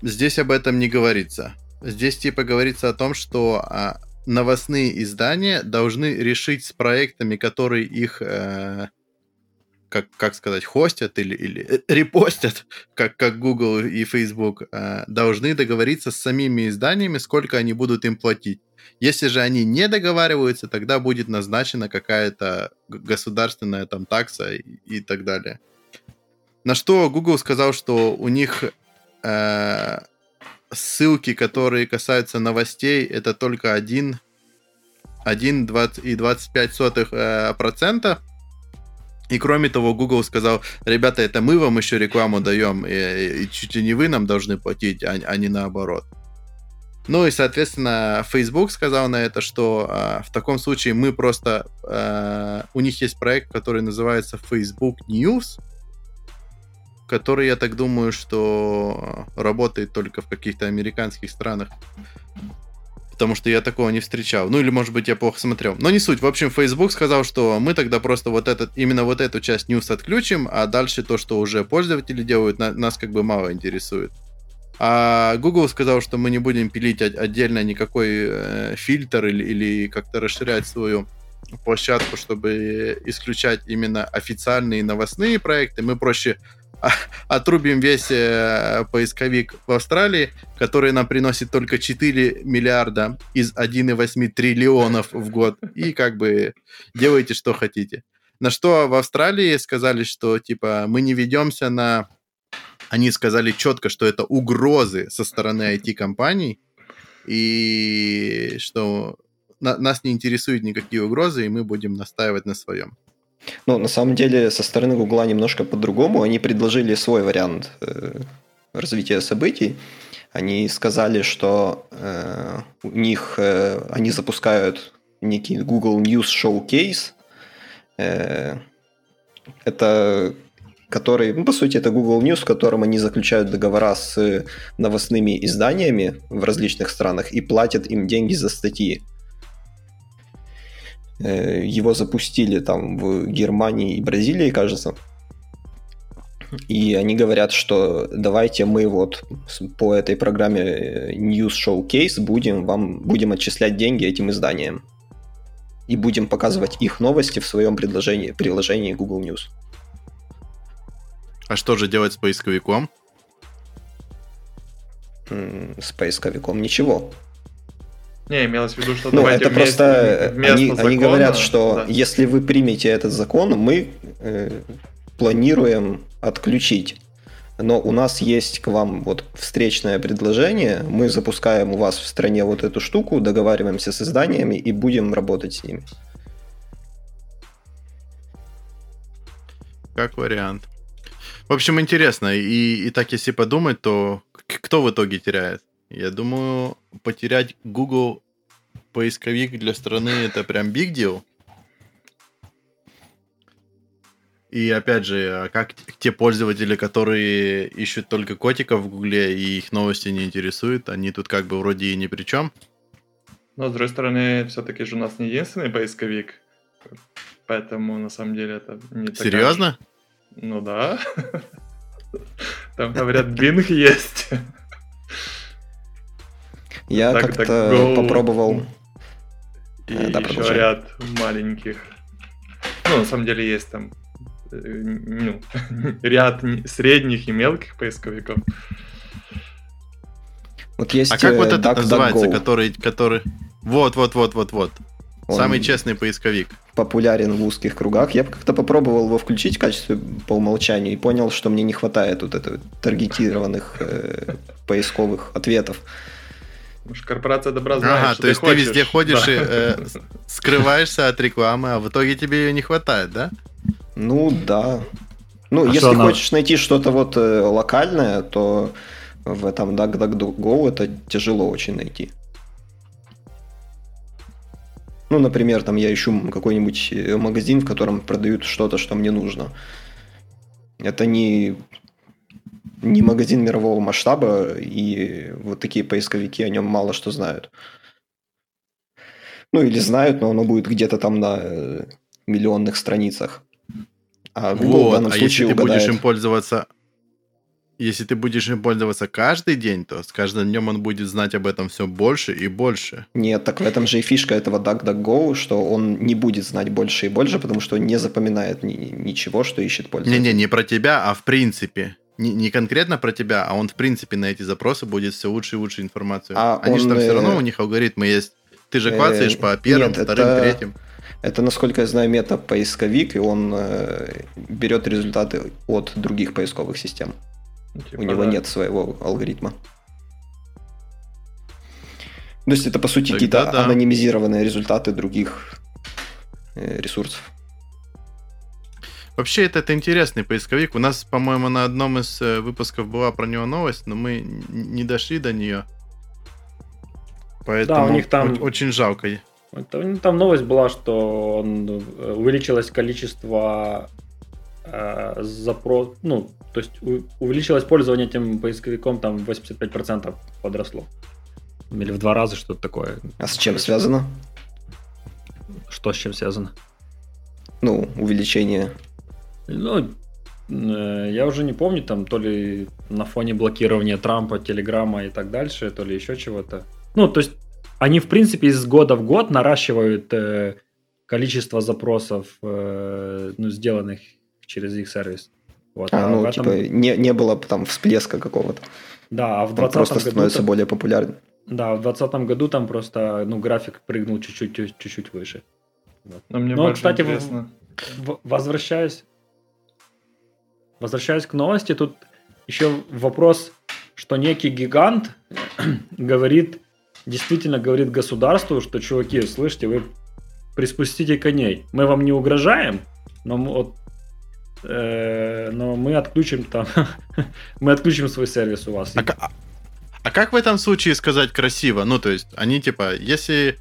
S1: Здесь об этом не говорится. Здесь типа говорится о том, что э, новостные издания должны решить с проектами, которые их э, как, как сказать, хостят или, или э, репостят, как, как Google и Facebook, э, должны договориться с самими изданиями, сколько они будут им платить. Если же они не договариваются, тогда будет назначена какая-то государственная там такса и, и так далее. На что Google сказал, что у них э, ссылки, которые касаются новостей, это только 1, 1 20, и 25 сотых, э, процента и кроме того, Google сказал, ребята, это мы вам еще рекламу даем, и, и чуть ли не вы нам должны платить, а, а не наоборот. Ну и, соответственно, Facebook сказал на это, что э, в таком случае мы просто... Э, у них есть проект, который называется Facebook News, который, я так думаю, что работает только в каких-то американских странах потому что я такого не встречал. Ну или, может быть, я плохо смотрел. Но не суть. В общем, Facebook сказал, что мы тогда просто вот этот, именно вот эту часть news отключим, а дальше то, что уже пользователи делают, на, нас как бы мало интересует. А Google сказал, что мы не будем пилить отдельно никакой э, фильтр или, или как-то расширять свою площадку, чтобы исключать именно официальные новостные проекты. Мы проще отрубим весь э, поисковик в Австралии, который нам приносит только 4 миллиарда из 1,8 триллионов в год. И как бы делайте, что хотите. На что в Австралии сказали, что типа мы не ведемся на они сказали четко, что это угрозы со стороны IT-компаний, и что на, нас не интересуют никакие угрозы, и мы будем настаивать на своем.
S3: Ну, на самом деле, со стороны Гугла немножко по-другому. Они предложили свой вариант э, развития событий. Они сказали, что э, у них э, они запускают некий Google News Showcase. Э, это который, ну, по сути, это Google News, в котором они заключают договора с новостными изданиями в различных странах и платят им деньги за статьи. Э, его запустили там в Германии и Бразилии, кажется. И они говорят, что давайте мы вот по этой программе э, News Showcase будем вам будем отчислять деньги этим изданиям. И будем показывать их новости в своем предложении, приложении Google News.
S1: А что же делать с поисковиком?
S3: С поисковиком ничего.
S4: Не, имелось в виду, что
S3: ну, это вместе, просто вместо они, закона, они говорят, что да. если вы примете этот закон, мы э, планируем отключить. Но у нас есть к вам вот встречное предложение. Мы запускаем у вас в стране вот эту штуку, договариваемся с изданиями и будем работать с ними.
S1: Как вариант. В общем, интересно. И, и так, если подумать, то кто в итоге теряет? Я думаю, потерять Google поисковик для страны это прям big deal. И опять же, а как те пользователи, которые ищут только котиков в Гугле и их новости не интересуют, они тут как бы вроде и ни при чем.
S4: Но с другой стороны, все-таки же у нас не единственный поисковик. Поэтому на самом деле это не
S1: так. Серьезно?
S4: Ну да. Там, говорят, Bing есть.
S3: Я как-то попробовал.
S4: И да, еще ряд маленьких. Ну, на самом деле есть там э, ну, ряд средних и мелких поисковиков.
S1: Вот есть а как вот э, это называется, который, который... Вот, вот, вот, вот, вот. Он Самый честный поисковик.
S3: Популярен в узких кругах. Я как-то попробовал его включить в качестве по умолчанию и понял, что мне не хватает вот этого таргетированных э, поисковых ответов.
S4: Может, корпорация добра знает,
S1: ага, что то есть ты, хочешь. везде ходишь да. и э, скрываешься от рекламы, а в итоге тебе ее не хватает, да?
S3: Ну да. Ну, а если она... хочешь найти что-то вот э, локальное, то в этом DuckDuckGo это тяжело очень найти. Ну, например, там я ищу какой-нибудь э, магазин, в котором продают что-то, что мне нужно. Это не не магазин мирового масштаба, и вот такие поисковики о нем мало что знают. Ну, или знают, но оно будет где-то там на э, миллионных страницах.
S1: А Google вот, в данном а случае если ты угадает... будешь им пользоваться если ты будешь им пользоваться каждый день, то с каждым днем он будет знать об этом все больше и больше.
S3: Нет, так в этом же и фишка этого DuckDuckGo, что он не будет знать больше и больше, потому что он не запоминает ни- ничего, что ищет пользователь.
S1: Не-не, не про тебя, а в принципе не, не конкретно про тебя, а он в принципе на эти запросы будет все лучше и лучше информацию. А Они он, же там все равно, у них алгоритмы есть. Ты же клацаешь э, по первым, нет, вторым, это, третьим.
S3: Это, насколько я знаю, мета-поисковик, и он э, берет результаты от других поисковых систем. Типа, у него да. нет своего алгоритма. То есть это, по сути, какие-то да. анонимизированные результаты других э, ресурсов.
S1: Вообще, это, это интересный поисковик. У нас, по-моему, на одном из э, выпусков была про него новость, но мы не дошли до нее. Поэтому да, у них там очень жалко.
S2: Это, там новость была, что он, э, увеличилось количество э, запрос, ну, то есть увеличилось пользование этим поисковиком, там 85% подросло. Или в два раза что-то такое.
S3: А с чем связано?
S2: Что с чем связано?
S3: Ну, увеличение
S2: ну, э, я уже не помню, там то ли на фоне блокирования Трампа, Телеграма и так дальше, то ли еще чего-то. Ну, то есть они, в принципе, из года в год наращивают э, количество запросов, э, ну, сделанных через их сервис.
S3: Вот, а, а ну, этом... типа, не, не было там всплеска какого-то.
S2: Да, а в
S3: 2020 просто году становится там... более популярным.
S2: Да, в 2020 году там просто, ну, график прыгнул чуть-чуть, чуть-чуть выше.
S4: Вот. Но мне Но, кстати, в,
S2: в, возвращаясь Возвращаясь к новости, тут еще вопрос, что некий гигант говорит, действительно говорит государству, что, чуваки, слышите, вы приспустите коней. Мы вам не угрожаем, но мы, вот, э, но мы отключим там, мы отключим свой сервис у вас.
S1: А, а, как в этом случае сказать красиво? Ну, то есть, они типа, если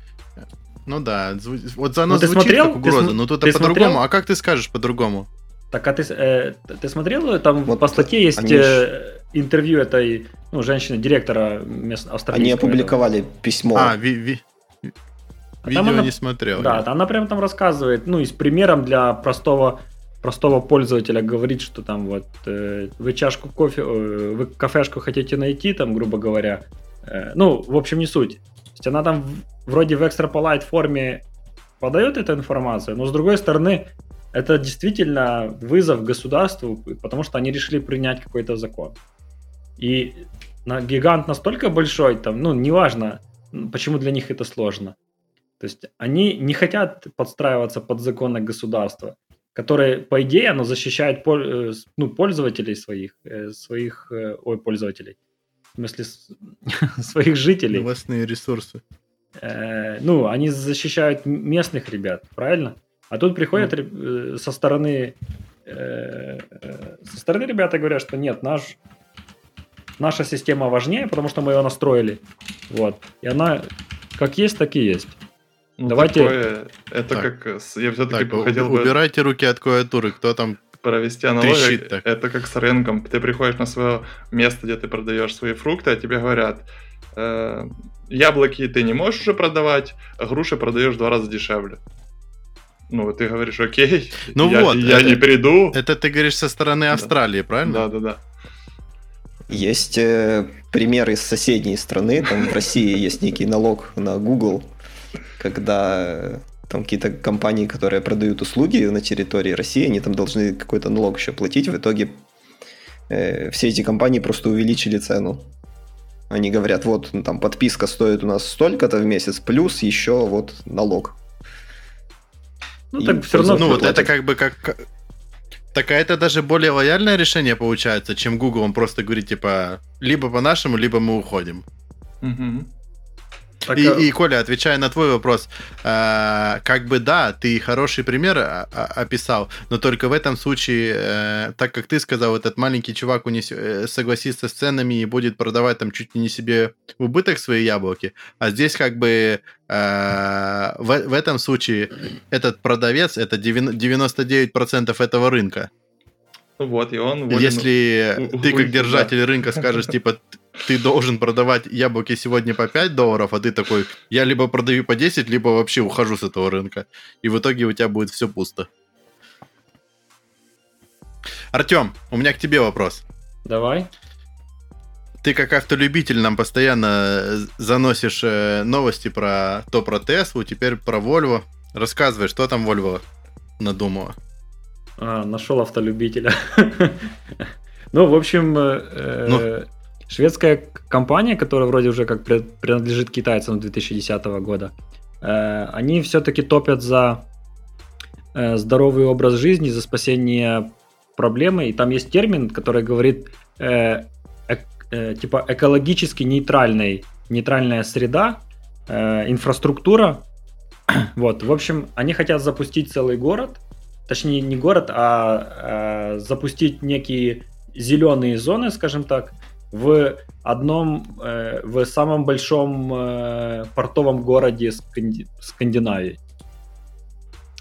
S1: ну да, вот за ну, звучит смотрел? как угроза, ты, но тут по-другому. А как ты скажешь по-другому?
S2: Так, а ты, э, ты смотрел, там вот по статье есть они... э, интервью этой ну, женщины, директора мест
S3: Они опубликовали этого. письмо.
S1: А, ви, ви, а видео она, не смотрел.
S2: Да, я. она прям там рассказывает, ну и с примером для простого простого пользователя говорит, что там вот э, вы чашку кофе, э, вы кафешку хотите найти, там, грубо говоря. Э, ну, в общем, не суть. То есть она там вроде в extrapolate форме подает эту информацию, но с другой стороны, это действительно вызов государству, потому что они решили принять какой-то закон. И на, гигант настолько большой, там, ну, неважно, почему для них это сложно. То есть они не хотят подстраиваться под законы государства, которые, по идее, оно защищает э, ну, пользователей своих, э, своих, э, ой, пользователей, в смысле, своих жителей.
S1: Новостные ресурсы.
S2: Ну, они защищают местных ребят, правильно? А тут приходят mm. со стороны со стороны ребята говорят, что нет, наш наша система важнее, потому что мы ее настроили. Вот. И она как есть, так и есть.
S4: Ну, Давайте. Такое, это так. как я все-таки
S1: так, хотел бы. Убирайте руки от клавиатуры, кто там
S4: провести аналогию. Это как с рынком. Ты приходишь на свое место, где ты продаешь свои фрукты, а тебе говорят, э, яблоки ты не можешь уже продавать, а груши продаешь в два раза дешевле ну, ты говоришь, окей,
S1: ну
S4: я,
S1: вот,
S4: я
S1: это,
S4: не приду.
S1: Это ты говоришь со стороны Австралии,
S4: да.
S1: правильно?
S4: Да, да, да.
S3: Есть э, примеры из соседней страны, там в России есть некий налог на Google, когда э, там какие-то компании, которые продают услуги на территории России, они там должны какой-то налог еще платить, в итоге э, все эти компании просто увеличили цену. Они говорят, вот ну, там подписка стоит у нас столько-то в месяц, плюс еще вот налог.
S1: Ну, так все равно... Ну, вот это как бы как... Так а это даже более лояльное решение получается, чем Google. Он просто говорит, типа, либо по-нашему, либо мы уходим.
S4: Угу.
S1: Так, и, а... и, Коля, отвечая на твой вопрос, э, как бы да, ты хороший пример а, а, описал, но только в этом случае, э, так как ты сказал, этот маленький чувак унес, э, согласится с ценами и будет продавать там чуть ли не себе убыток свои яблоки, а здесь как бы э, в, в этом случае этот продавец это 99% этого рынка.
S4: Вот, и он...
S1: Если ты как держатель рынка скажешь, типа, ты должен продавать яблоки сегодня по 5 долларов, а ты такой, я либо продаю по 10, либо вообще ухожу с этого рынка. И в итоге у тебя будет все пусто. Артем, у меня к тебе вопрос.
S2: Давай.
S1: Ты как автолюбитель нам постоянно заносишь э, новости про то про Теслу, теперь про Volvo. Рассказывай, что там Volvo надумала.
S2: А, нашел автолюбителя. Ну, в общем, э, ну. Шведская компания, которая вроде уже как принадлежит китайцам 2010 года, э, они все-таки топят за э, здоровый образ жизни, за спасение проблемы. И там есть термин, который говорит типа экологически нейтральный, нейтральная среда, инфраструктура. Вот, в общем, они хотят запустить целый город, точнее не город, а, а запустить некие зеленые зоны, скажем так, в одном, э, в самом большом э, портовом городе Сканди... Скандинавии.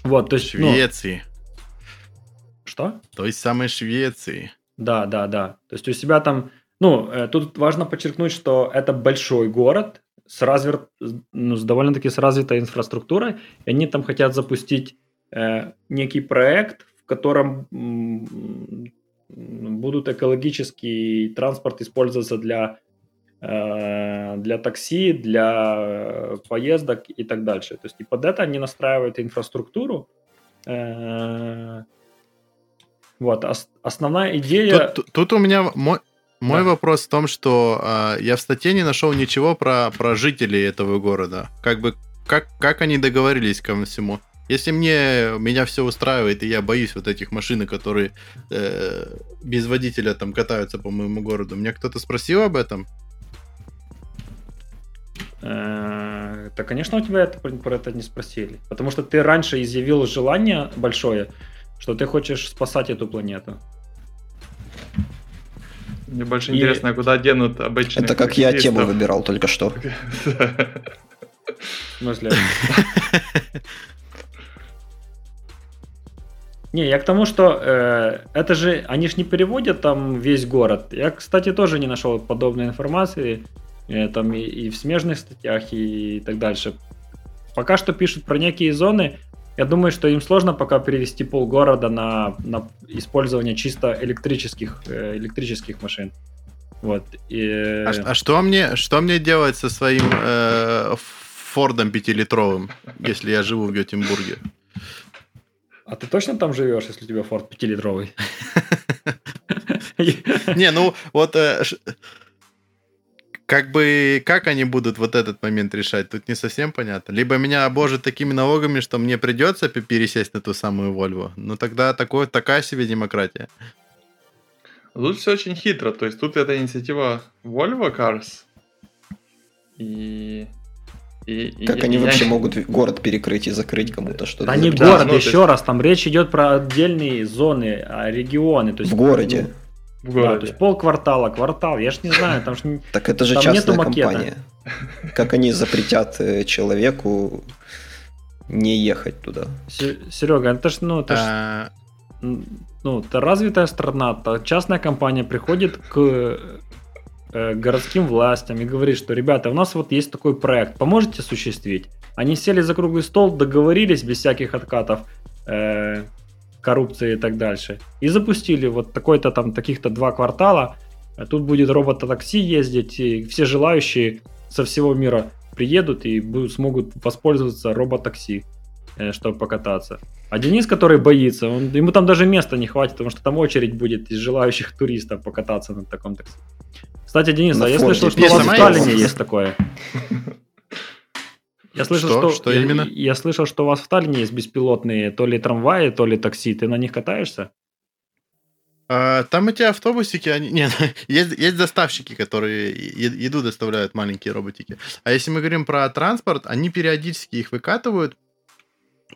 S2: Вот, то есть...
S1: Швеции.
S2: Ну, что?
S1: Той самой Швеции.
S2: Да, да, да. То есть у себя там... Ну, э, тут важно подчеркнуть, что это большой город с, развер... ну, с довольно-таки с развитой инфраструктурой, и они там хотят запустить э, некий проект, в котором будут экологический транспорт использоваться для, э, для такси, для поездок и так дальше. То есть и под это они настраивают инфраструктуру. Э, вот, основная идея...
S1: Тут, тут у меня мой, мой да. вопрос в том, что э, я в статье не нашел ничего про, про жителей этого города. Как бы, как, как они договорились ко всему? Если мне меня все устраивает, и я боюсь вот этих машин, которые э, без водителя там катаются по моему городу, меня кто-то спросил об этом?
S2: Э, да, конечно, у тебя это, про это не спросили. Потому что ты раньше изъявил желание большое, что ты хочешь спасать эту планету.
S4: Мне больше и... интересно, куда денут обычные
S3: Это как я тему выбирал только что.
S2: В смысле? Не, я к тому, что э, это же, они же не переводят там весь город. Я, кстати, тоже не нашел подобной информации, э, там и, и в смежных статьях, и, и так дальше. Пока что пишут про некие зоны. Я думаю, что им сложно пока перевести полгорода на, на использование чисто электрических, э, электрических машин. Вот. И...
S1: А, а что мне, что мне делать со своим э, Фордом пятилитровым, если я живу в Гетенбурге?
S2: А ты точно там живешь, если у тебя Форд пятилитровый?
S1: Не, ну вот э, как бы как они будут вот этот момент решать, тут не совсем понятно. Либо меня обожат такими налогами, что мне придется пересесть на ту самую Volvo. Ну тогда такое, такая себе демократия.
S4: Тут все очень хитро. То есть тут это инициатива Volvo Cars. И
S3: и, как и, они и вообще я... могут город перекрыть и закрыть кому-то что-то?
S2: Да не город, ну, еще есть... раз, там речь идет про отдельные зоны, а регионы. То есть,
S3: в городе.
S2: Ну, в городе. Да, то есть полквартала, квартал, я ж не знаю, там ж
S3: Так это же частная компания. Как они запретят э, человеку не ехать туда?
S2: Серега, это ж, ну, это ж, а. ну, это развитая страна, частная компания приходит к Э, городским властям и говорит, что, ребята, у нас вот есть такой проект, поможете осуществить? Они сели за круглый стол, договорились без всяких откатов, э, коррупции и так дальше. И запустили вот такой-то там, таких-то два квартала. Тут будет робот-такси ездить, и все желающие со всего мира приедут и будут, смогут воспользоваться робот-такси, э, чтобы покататься. А Денис, который боится, он, ему там даже места не хватит, потому что там очередь будет из желающих туристов покататься на таком такси. Кстати, Денис, а я слышал, что у вас в Таллине есть такое. Я слышал, что, что, что я, именно? Я слышал, что у вас в Таллине есть беспилотные то ли трамваи, то ли такси. Ты на них катаешься?
S1: А, там эти автобусики, они... Нет, есть, есть доставщики, которые еду доставляют, маленькие роботики. А если мы говорим про транспорт, они периодически их выкатывают.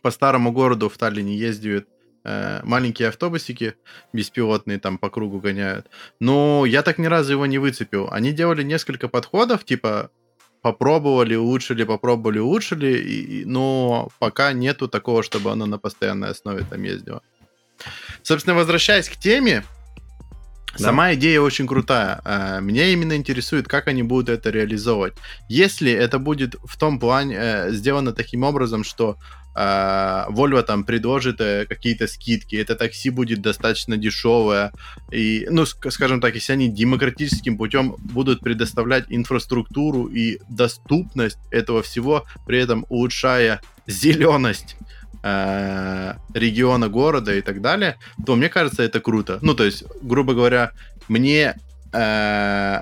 S1: По старому городу в Таллине ездят Э, маленькие автобусики беспилотные там по кругу гоняют. Но я так ни разу его не выцепил. Они делали несколько подходов, типа попробовали, улучшили, попробовали, улучшили, и, но пока нету такого, чтобы оно на постоянной основе там ездило. Собственно, возвращаясь к теме, да. Сама идея очень крутая. Э, меня именно интересует, как они будут это реализовывать. Если это будет в том плане э, сделано таким образом, что а, Volvo там предложит э, какие-то скидки, это такси будет достаточно дешевое, и, ну, скажем так, если они демократическим путем будут предоставлять инфраструктуру и доступность этого всего, при этом улучшая зеленость э, региона города и так далее, то мне кажется, это круто. Ну, то есть, грубо говоря, мне э,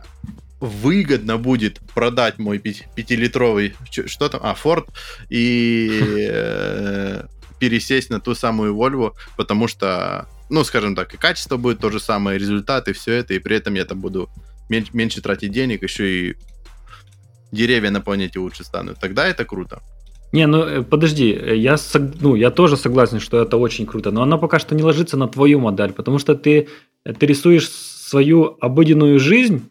S1: выгодно будет продать мой пятилитровый, что там, а, Ford, и э, пересесть на ту самую Volvo, потому что, ну, скажем так, и качество будет то же самое, результаты, все это, и при этом я там буду меньше, меньше тратить денег, еще и деревья на планете лучше станут. Тогда это круто.
S2: Не, ну э, подожди, я, ну, я тоже согласен, что это очень круто, но оно пока что не ложится на твою модель, потому что ты, ты рисуешь свою обыденную жизнь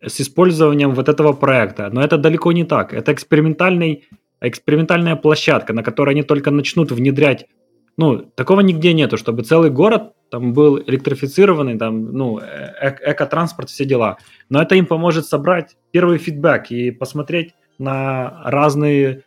S2: с использованием вот этого проекта. Но это далеко не так. Это экспериментальный, экспериментальная площадка, на которой они только начнут внедрять. Ну, такого нигде нету, чтобы целый город там был электрифицированный, там, ну, э экотранспорт, все дела. Но это им поможет собрать первый фидбэк и посмотреть на разные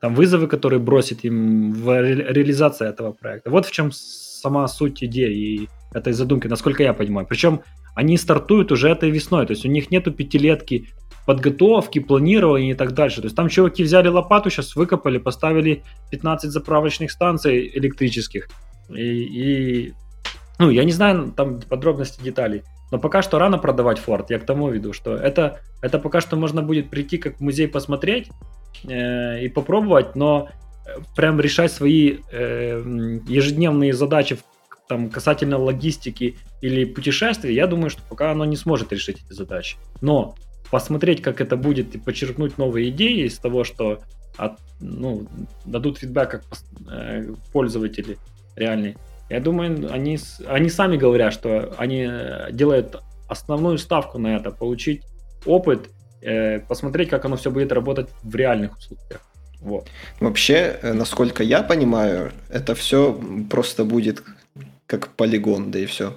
S2: там вызовы, которые бросит им в ре- реализации этого проекта. Вот в чем сама суть идеи и этой задумки, насколько я понимаю. Причем они стартуют уже этой весной, то есть у них нету пятилетки подготовки, планирования и так дальше. То есть там чуваки взяли лопату, сейчас выкопали, поставили 15 заправочных станций электрических. И, и ну, я не знаю там подробности деталей, но пока что рано продавать Ford. Я к тому веду, что это, это пока что можно будет прийти как в музей посмотреть э, и попробовать, но прям решать свои э, ежедневные задачи там, касательно логистики или путешествий, я думаю, что пока оно не сможет решить эти задачи. Но посмотреть, как это будет, и подчеркнуть новые идеи из того, что от, ну, дадут фидбэк как э, пользователи реальные. Я думаю, они, они сами говорят, что они э, делают основную ставку на это, получить опыт, э, посмотреть, как оно все будет работать в реальных условиях. Вот.
S3: Вообще, э, насколько я понимаю, это все просто будет как полигон, да и все.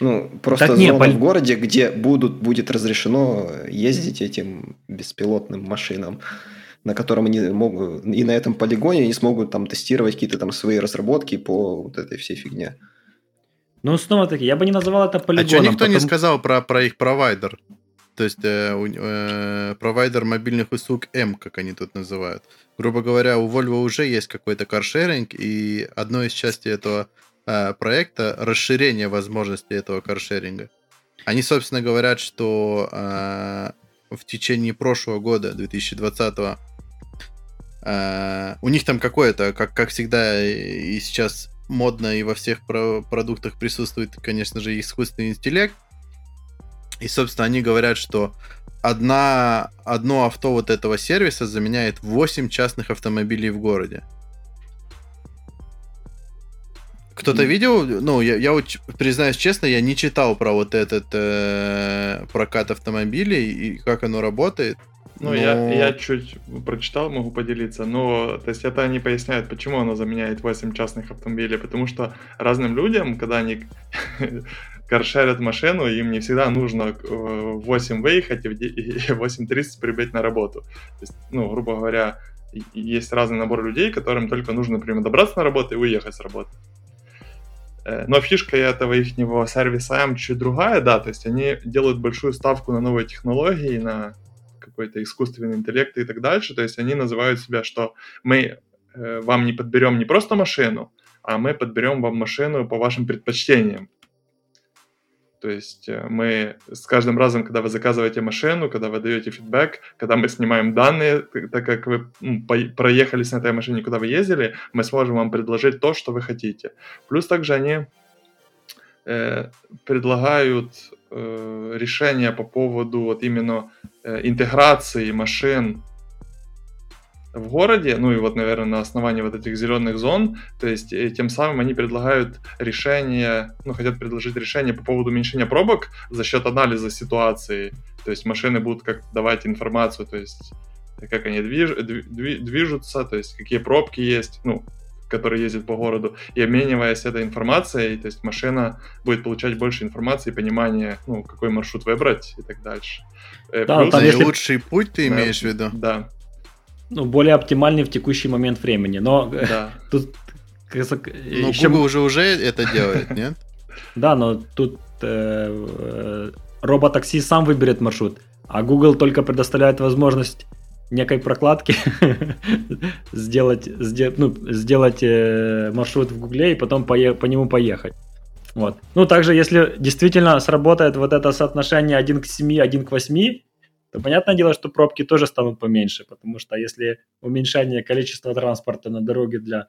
S3: Ну, просто так зона не, поли... в городе, где будут, будет разрешено ездить этим беспилотным машинам, на котором они могут, и на этом полигоне они смогут там тестировать какие-то там свои разработки по вот этой всей фигне.
S2: Ну, снова-таки, я бы не называл это полигоном. А
S1: что никто потому... не сказал про, про их провайдер? То есть э, э, провайдер мобильных услуг М, как они тут называют. Грубо говоря, у Volvo уже есть какой-то каршеринг, и одной из частей этого э, проекта расширение возможностей этого каршеринга. Они, собственно, говорят, что э, в течение прошлого года, 2020 э, у них там какое-то, как, как всегда и сейчас модно и во всех про- продуктах присутствует, конечно же, искусственный интеллект, и, собственно, они говорят, что одна, одно авто вот этого сервиса заменяет 8 частных автомобилей в городе. Кто-то mm. видел? Ну, я, я вот признаюсь честно, я не читал про вот этот э, прокат автомобилей и как оно работает.
S4: Ну, но... я, я чуть прочитал, могу поделиться, но то есть это они поясняют, почему оно заменяет 8 частных автомобилей, потому что разным людям, когда они каршерят машину, им не всегда нужно в 8 выехать и в 8.30 прибыть на работу. То есть, ну, грубо говоря, есть разный набор людей, которым только нужно прямо добраться на работу и уехать с работы. Э, но фишка этого их сервиса M чуть другая, да, то есть они делают большую ставку на новые технологии, на какой-то искусственный интеллект и так дальше. То есть они называют себя, что мы э, вам не подберем не просто машину, а мы подберем вам машину по вашим предпочтениям. То есть э, мы с каждым разом, когда вы заказываете машину, когда вы даете фидбэк, когда мы снимаем данные, так как вы проехались на этой машине, куда вы ездили, мы сможем вам предложить то, что вы хотите. Плюс также они э, предлагают э, решения по поводу вот именно э, интеграции машин в городе, ну и вот, наверное, на основании вот этих зеленых зон, то есть и тем самым они предлагают решение, ну, хотят предложить решение по поводу уменьшения пробок за счет анализа ситуации, то есть машины будут как давать информацию, то есть как они движ, движутся, то есть какие пробки есть, ну, которые ездят по городу, и обмениваясь этой информацией, то есть машина будет получать больше информации, понимания, ну, какой маршрут выбрать и так дальше.
S1: Э, да, Плюс, там, если... лучший путь ты имеешь
S4: да,
S1: в виду?
S4: Да,
S2: ну, более оптимальный в текущий момент времени. Но
S1: да. тут... Но еще... Google уже уже это делает, нет?
S2: Да, но тут э, э, роботакси сам выберет маршрут, а Google только предоставляет возможность некой прокладки сделать, сделать, ну, сделать э, маршрут в Гугле и потом по, по нему поехать. Вот. Ну, также, если действительно сработает вот это соотношение 1 к 7, 1 к 8, то понятное дело, что пробки тоже станут поменьше, потому что если уменьшение количества транспорта на дороге для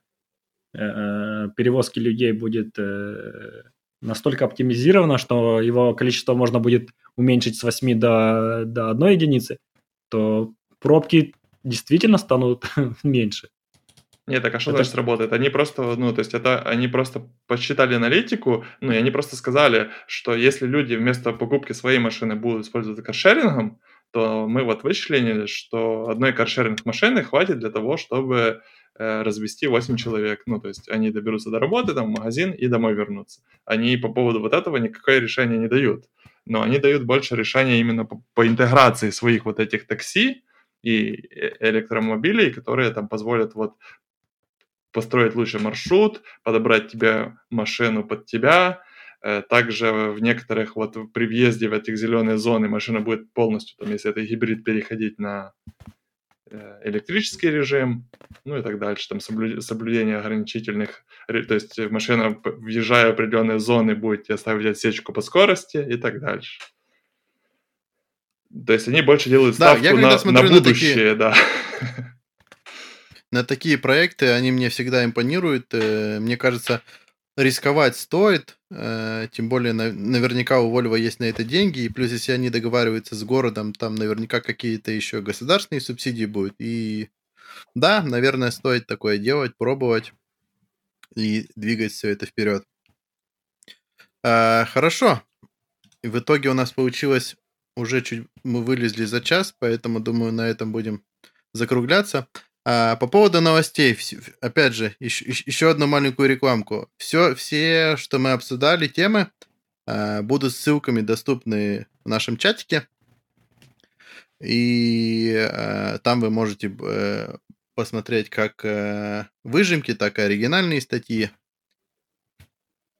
S2: э, э, перевозки людей будет э, настолько оптимизировано, что его количество можно будет уменьшить с 8 до, до 1 единицы, то пробки действительно станут меньше.
S4: Нет, так а что это... значит работает? Они просто, ну, то есть это они просто посчитали аналитику, ну, и они просто сказали, что если люди вместо покупки своей машины будут использовать каршерингом, то мы вот вычислили, что одной каршеринг машины хватит для того, чтобы э, развести 8 человек. Ну, то есть они доберутся до работы, там, в магазин и домой вернутся. Они по поводу вот этого никакое решение не дают. Но они дают больше решения именно по, по интеграции своих вот этих такси и э, электромобилей, которые там позволят вот построить лучший маршрут, подобрать тебе машину под тебя, также в некоторых, вот при въезде в этих зеленые зоны машина будет полностью, там, если это гибрид, переходить на э, электрический режим, ну и так дальше, там соблюдение ограничительных, то есть машина, въезжая в определенные зоны, будет тебе ставить отсечку по скорости и так дальше. То есть они больше делают ставку да, я на, на будущее, такие... да.
S1: на такие проекты, они мне всегда импонируют. Э, мне кажется, рисковать стоит, э, тем более наверняка у Volvo есть на это деньги, и плюс если они договариваются с городом, там наверняка какие-то еще государственные субсидии будут. И да, наверное, стоит такое делать, пробовать и двигать все это вперед. А, хорошо. В итоге у нас получилось уже чуть мы вылезли за час, поэтому думаю на этом будем закругляться. А, по поводу новостей, опять же, еще, еще одну маленькую рекламку. Все, все, что мы обсуждали, темы, а, будут ссылками доступны в нашем чатике. И а, там вы можете э, посмотреть как э, выжимки, так и оригинальные статьи,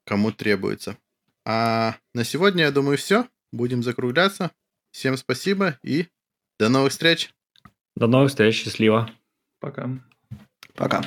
S1: кому требуется. А на сегодня, я думаю, все. Будем закругляться. Всем спасибо и до новых встреч.
S2: До новых встреч. Счастливо.
S4: Пока.
S3: Пока.